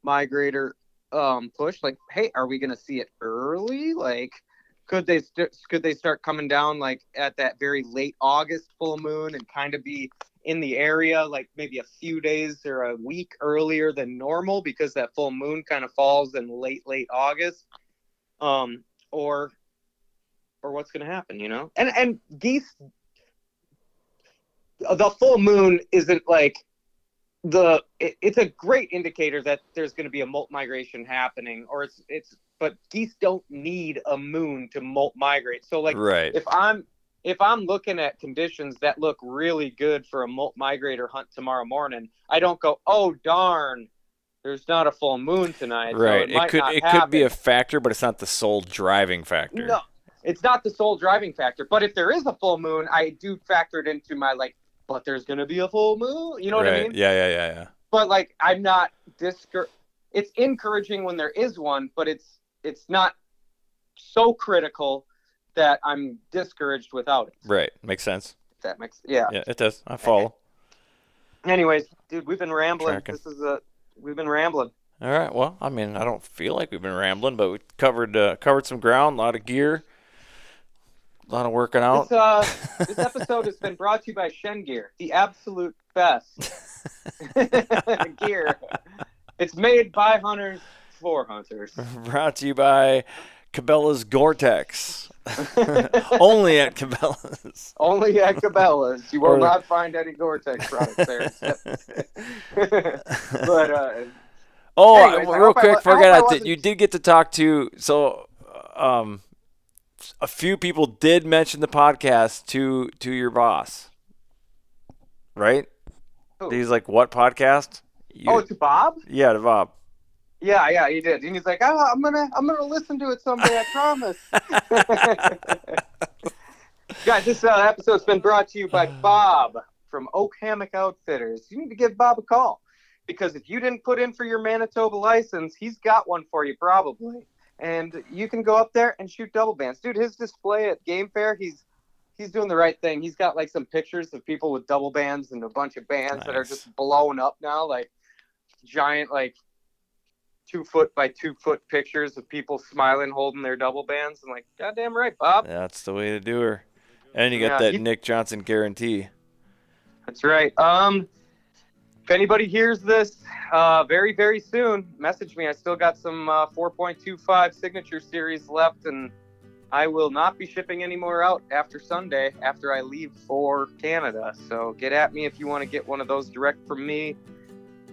migrator um, push. Like, hey, are we going to see it early? Like, could they st- could they start coming down like at that very late August full moon and kind of be in the area like maybe a few days or a week earlier than normal because that full moon kind of falls in late late August, um, or or what's going to happen, you know? And and geese, the full moon isn't like the it, it's a great indicator that there's going to be a molt migration happening or it's it's but geese don't need a moon to molt migrate so like right. if i'm if i'm looking at conditions that look really good for a molt migrator hunt tomorrow morning i don't go oh darn there's not a full moon tonight so right. it, It could it could be a factor, but it's not the sole driving factor. no it's not the sole driving factor but if there is a full moon i do factor it into my like but there's going to be a full moon you know what right. i mean Yeah, yeah, yeah, yeah. but like I'm not discour. It's encouraging when there is one, but it's it's not so critical that I'm discouraged without it. Right. Makes sense. That makes yeah. Yeah, it does. I follow. Anyways, dude, we've been rambling. Tracking. This is a we've been rambling. All right. Well, I mean, I don't feel like we've been rambling, but we covered uh, covered some ground, a lot of gear, a lot of working out. This uh this episode has been brought to you by Chene Gear, the absolute best gear. It's made by hunters for hunters. Brought to you by Cabela's Gore-Tex. Only at Cabela's. Only at Cabela's. You will Or- not find any Gore-Tex products there. but uh, Oh, Anyways, real I quick, I I I You did get to talk to so, um, a few people did mention the podcast to to your boss, right? Who? He's like, "What podcast?" You, oh, to Bob? yeah, to Bob. Yeah, yeah, he did. And he's like, oh, I'm gonna, I'm gonna listen to it someday. I promise. Guys, this uh, episode's been brought to you by Bob from Oak Hammock Outfitters. You need to give Bob a call because if you didn't put in for your Manitoba license, he's got one for you probably, and you can go up there and shoot double bands, dude. His display at Game Fair, he's he's doing the right thing. He's got like some pictures of people with double bands and a bunch of bands that are just blowing up now, like giant, like two foot by two foot pictures of people smiling, holding their double bands. I'm like, goddamn right, Bob. That's the way to do her. And you got Yeah, that he- Nick Johnson guarantee. That's right. Um, if anybody hears this uh, very, very soon, message me. I still got some uh, 4.25 signature series left, and I will not be shipping any more out after Sunday after I leave for Canada. So get at me if you want to get one of those direct from me.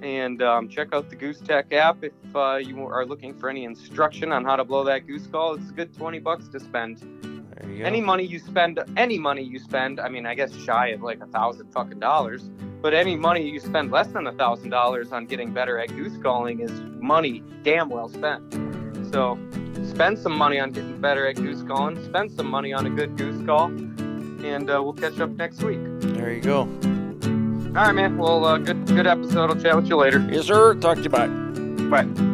And um, check out the Goose Tech app if uh, you are looking for any instruction on how to blow that goose call. It's a good 20 bucks to spend. There you go. Any money you spend, any money you spend, I mean, I guess shy of like a thousand fucking dollars, but any money you spend less than a thousand dollars on getting better at goose calling is money damn well spent. So spend some money on getting better at goose calling, spend some money on a good goose call, and uh, we'll catch up next week. there you go. All right, man. Well, uh, good good episode. I'll chat with you later. Yes, sir. Talk to you. Bye. Bye.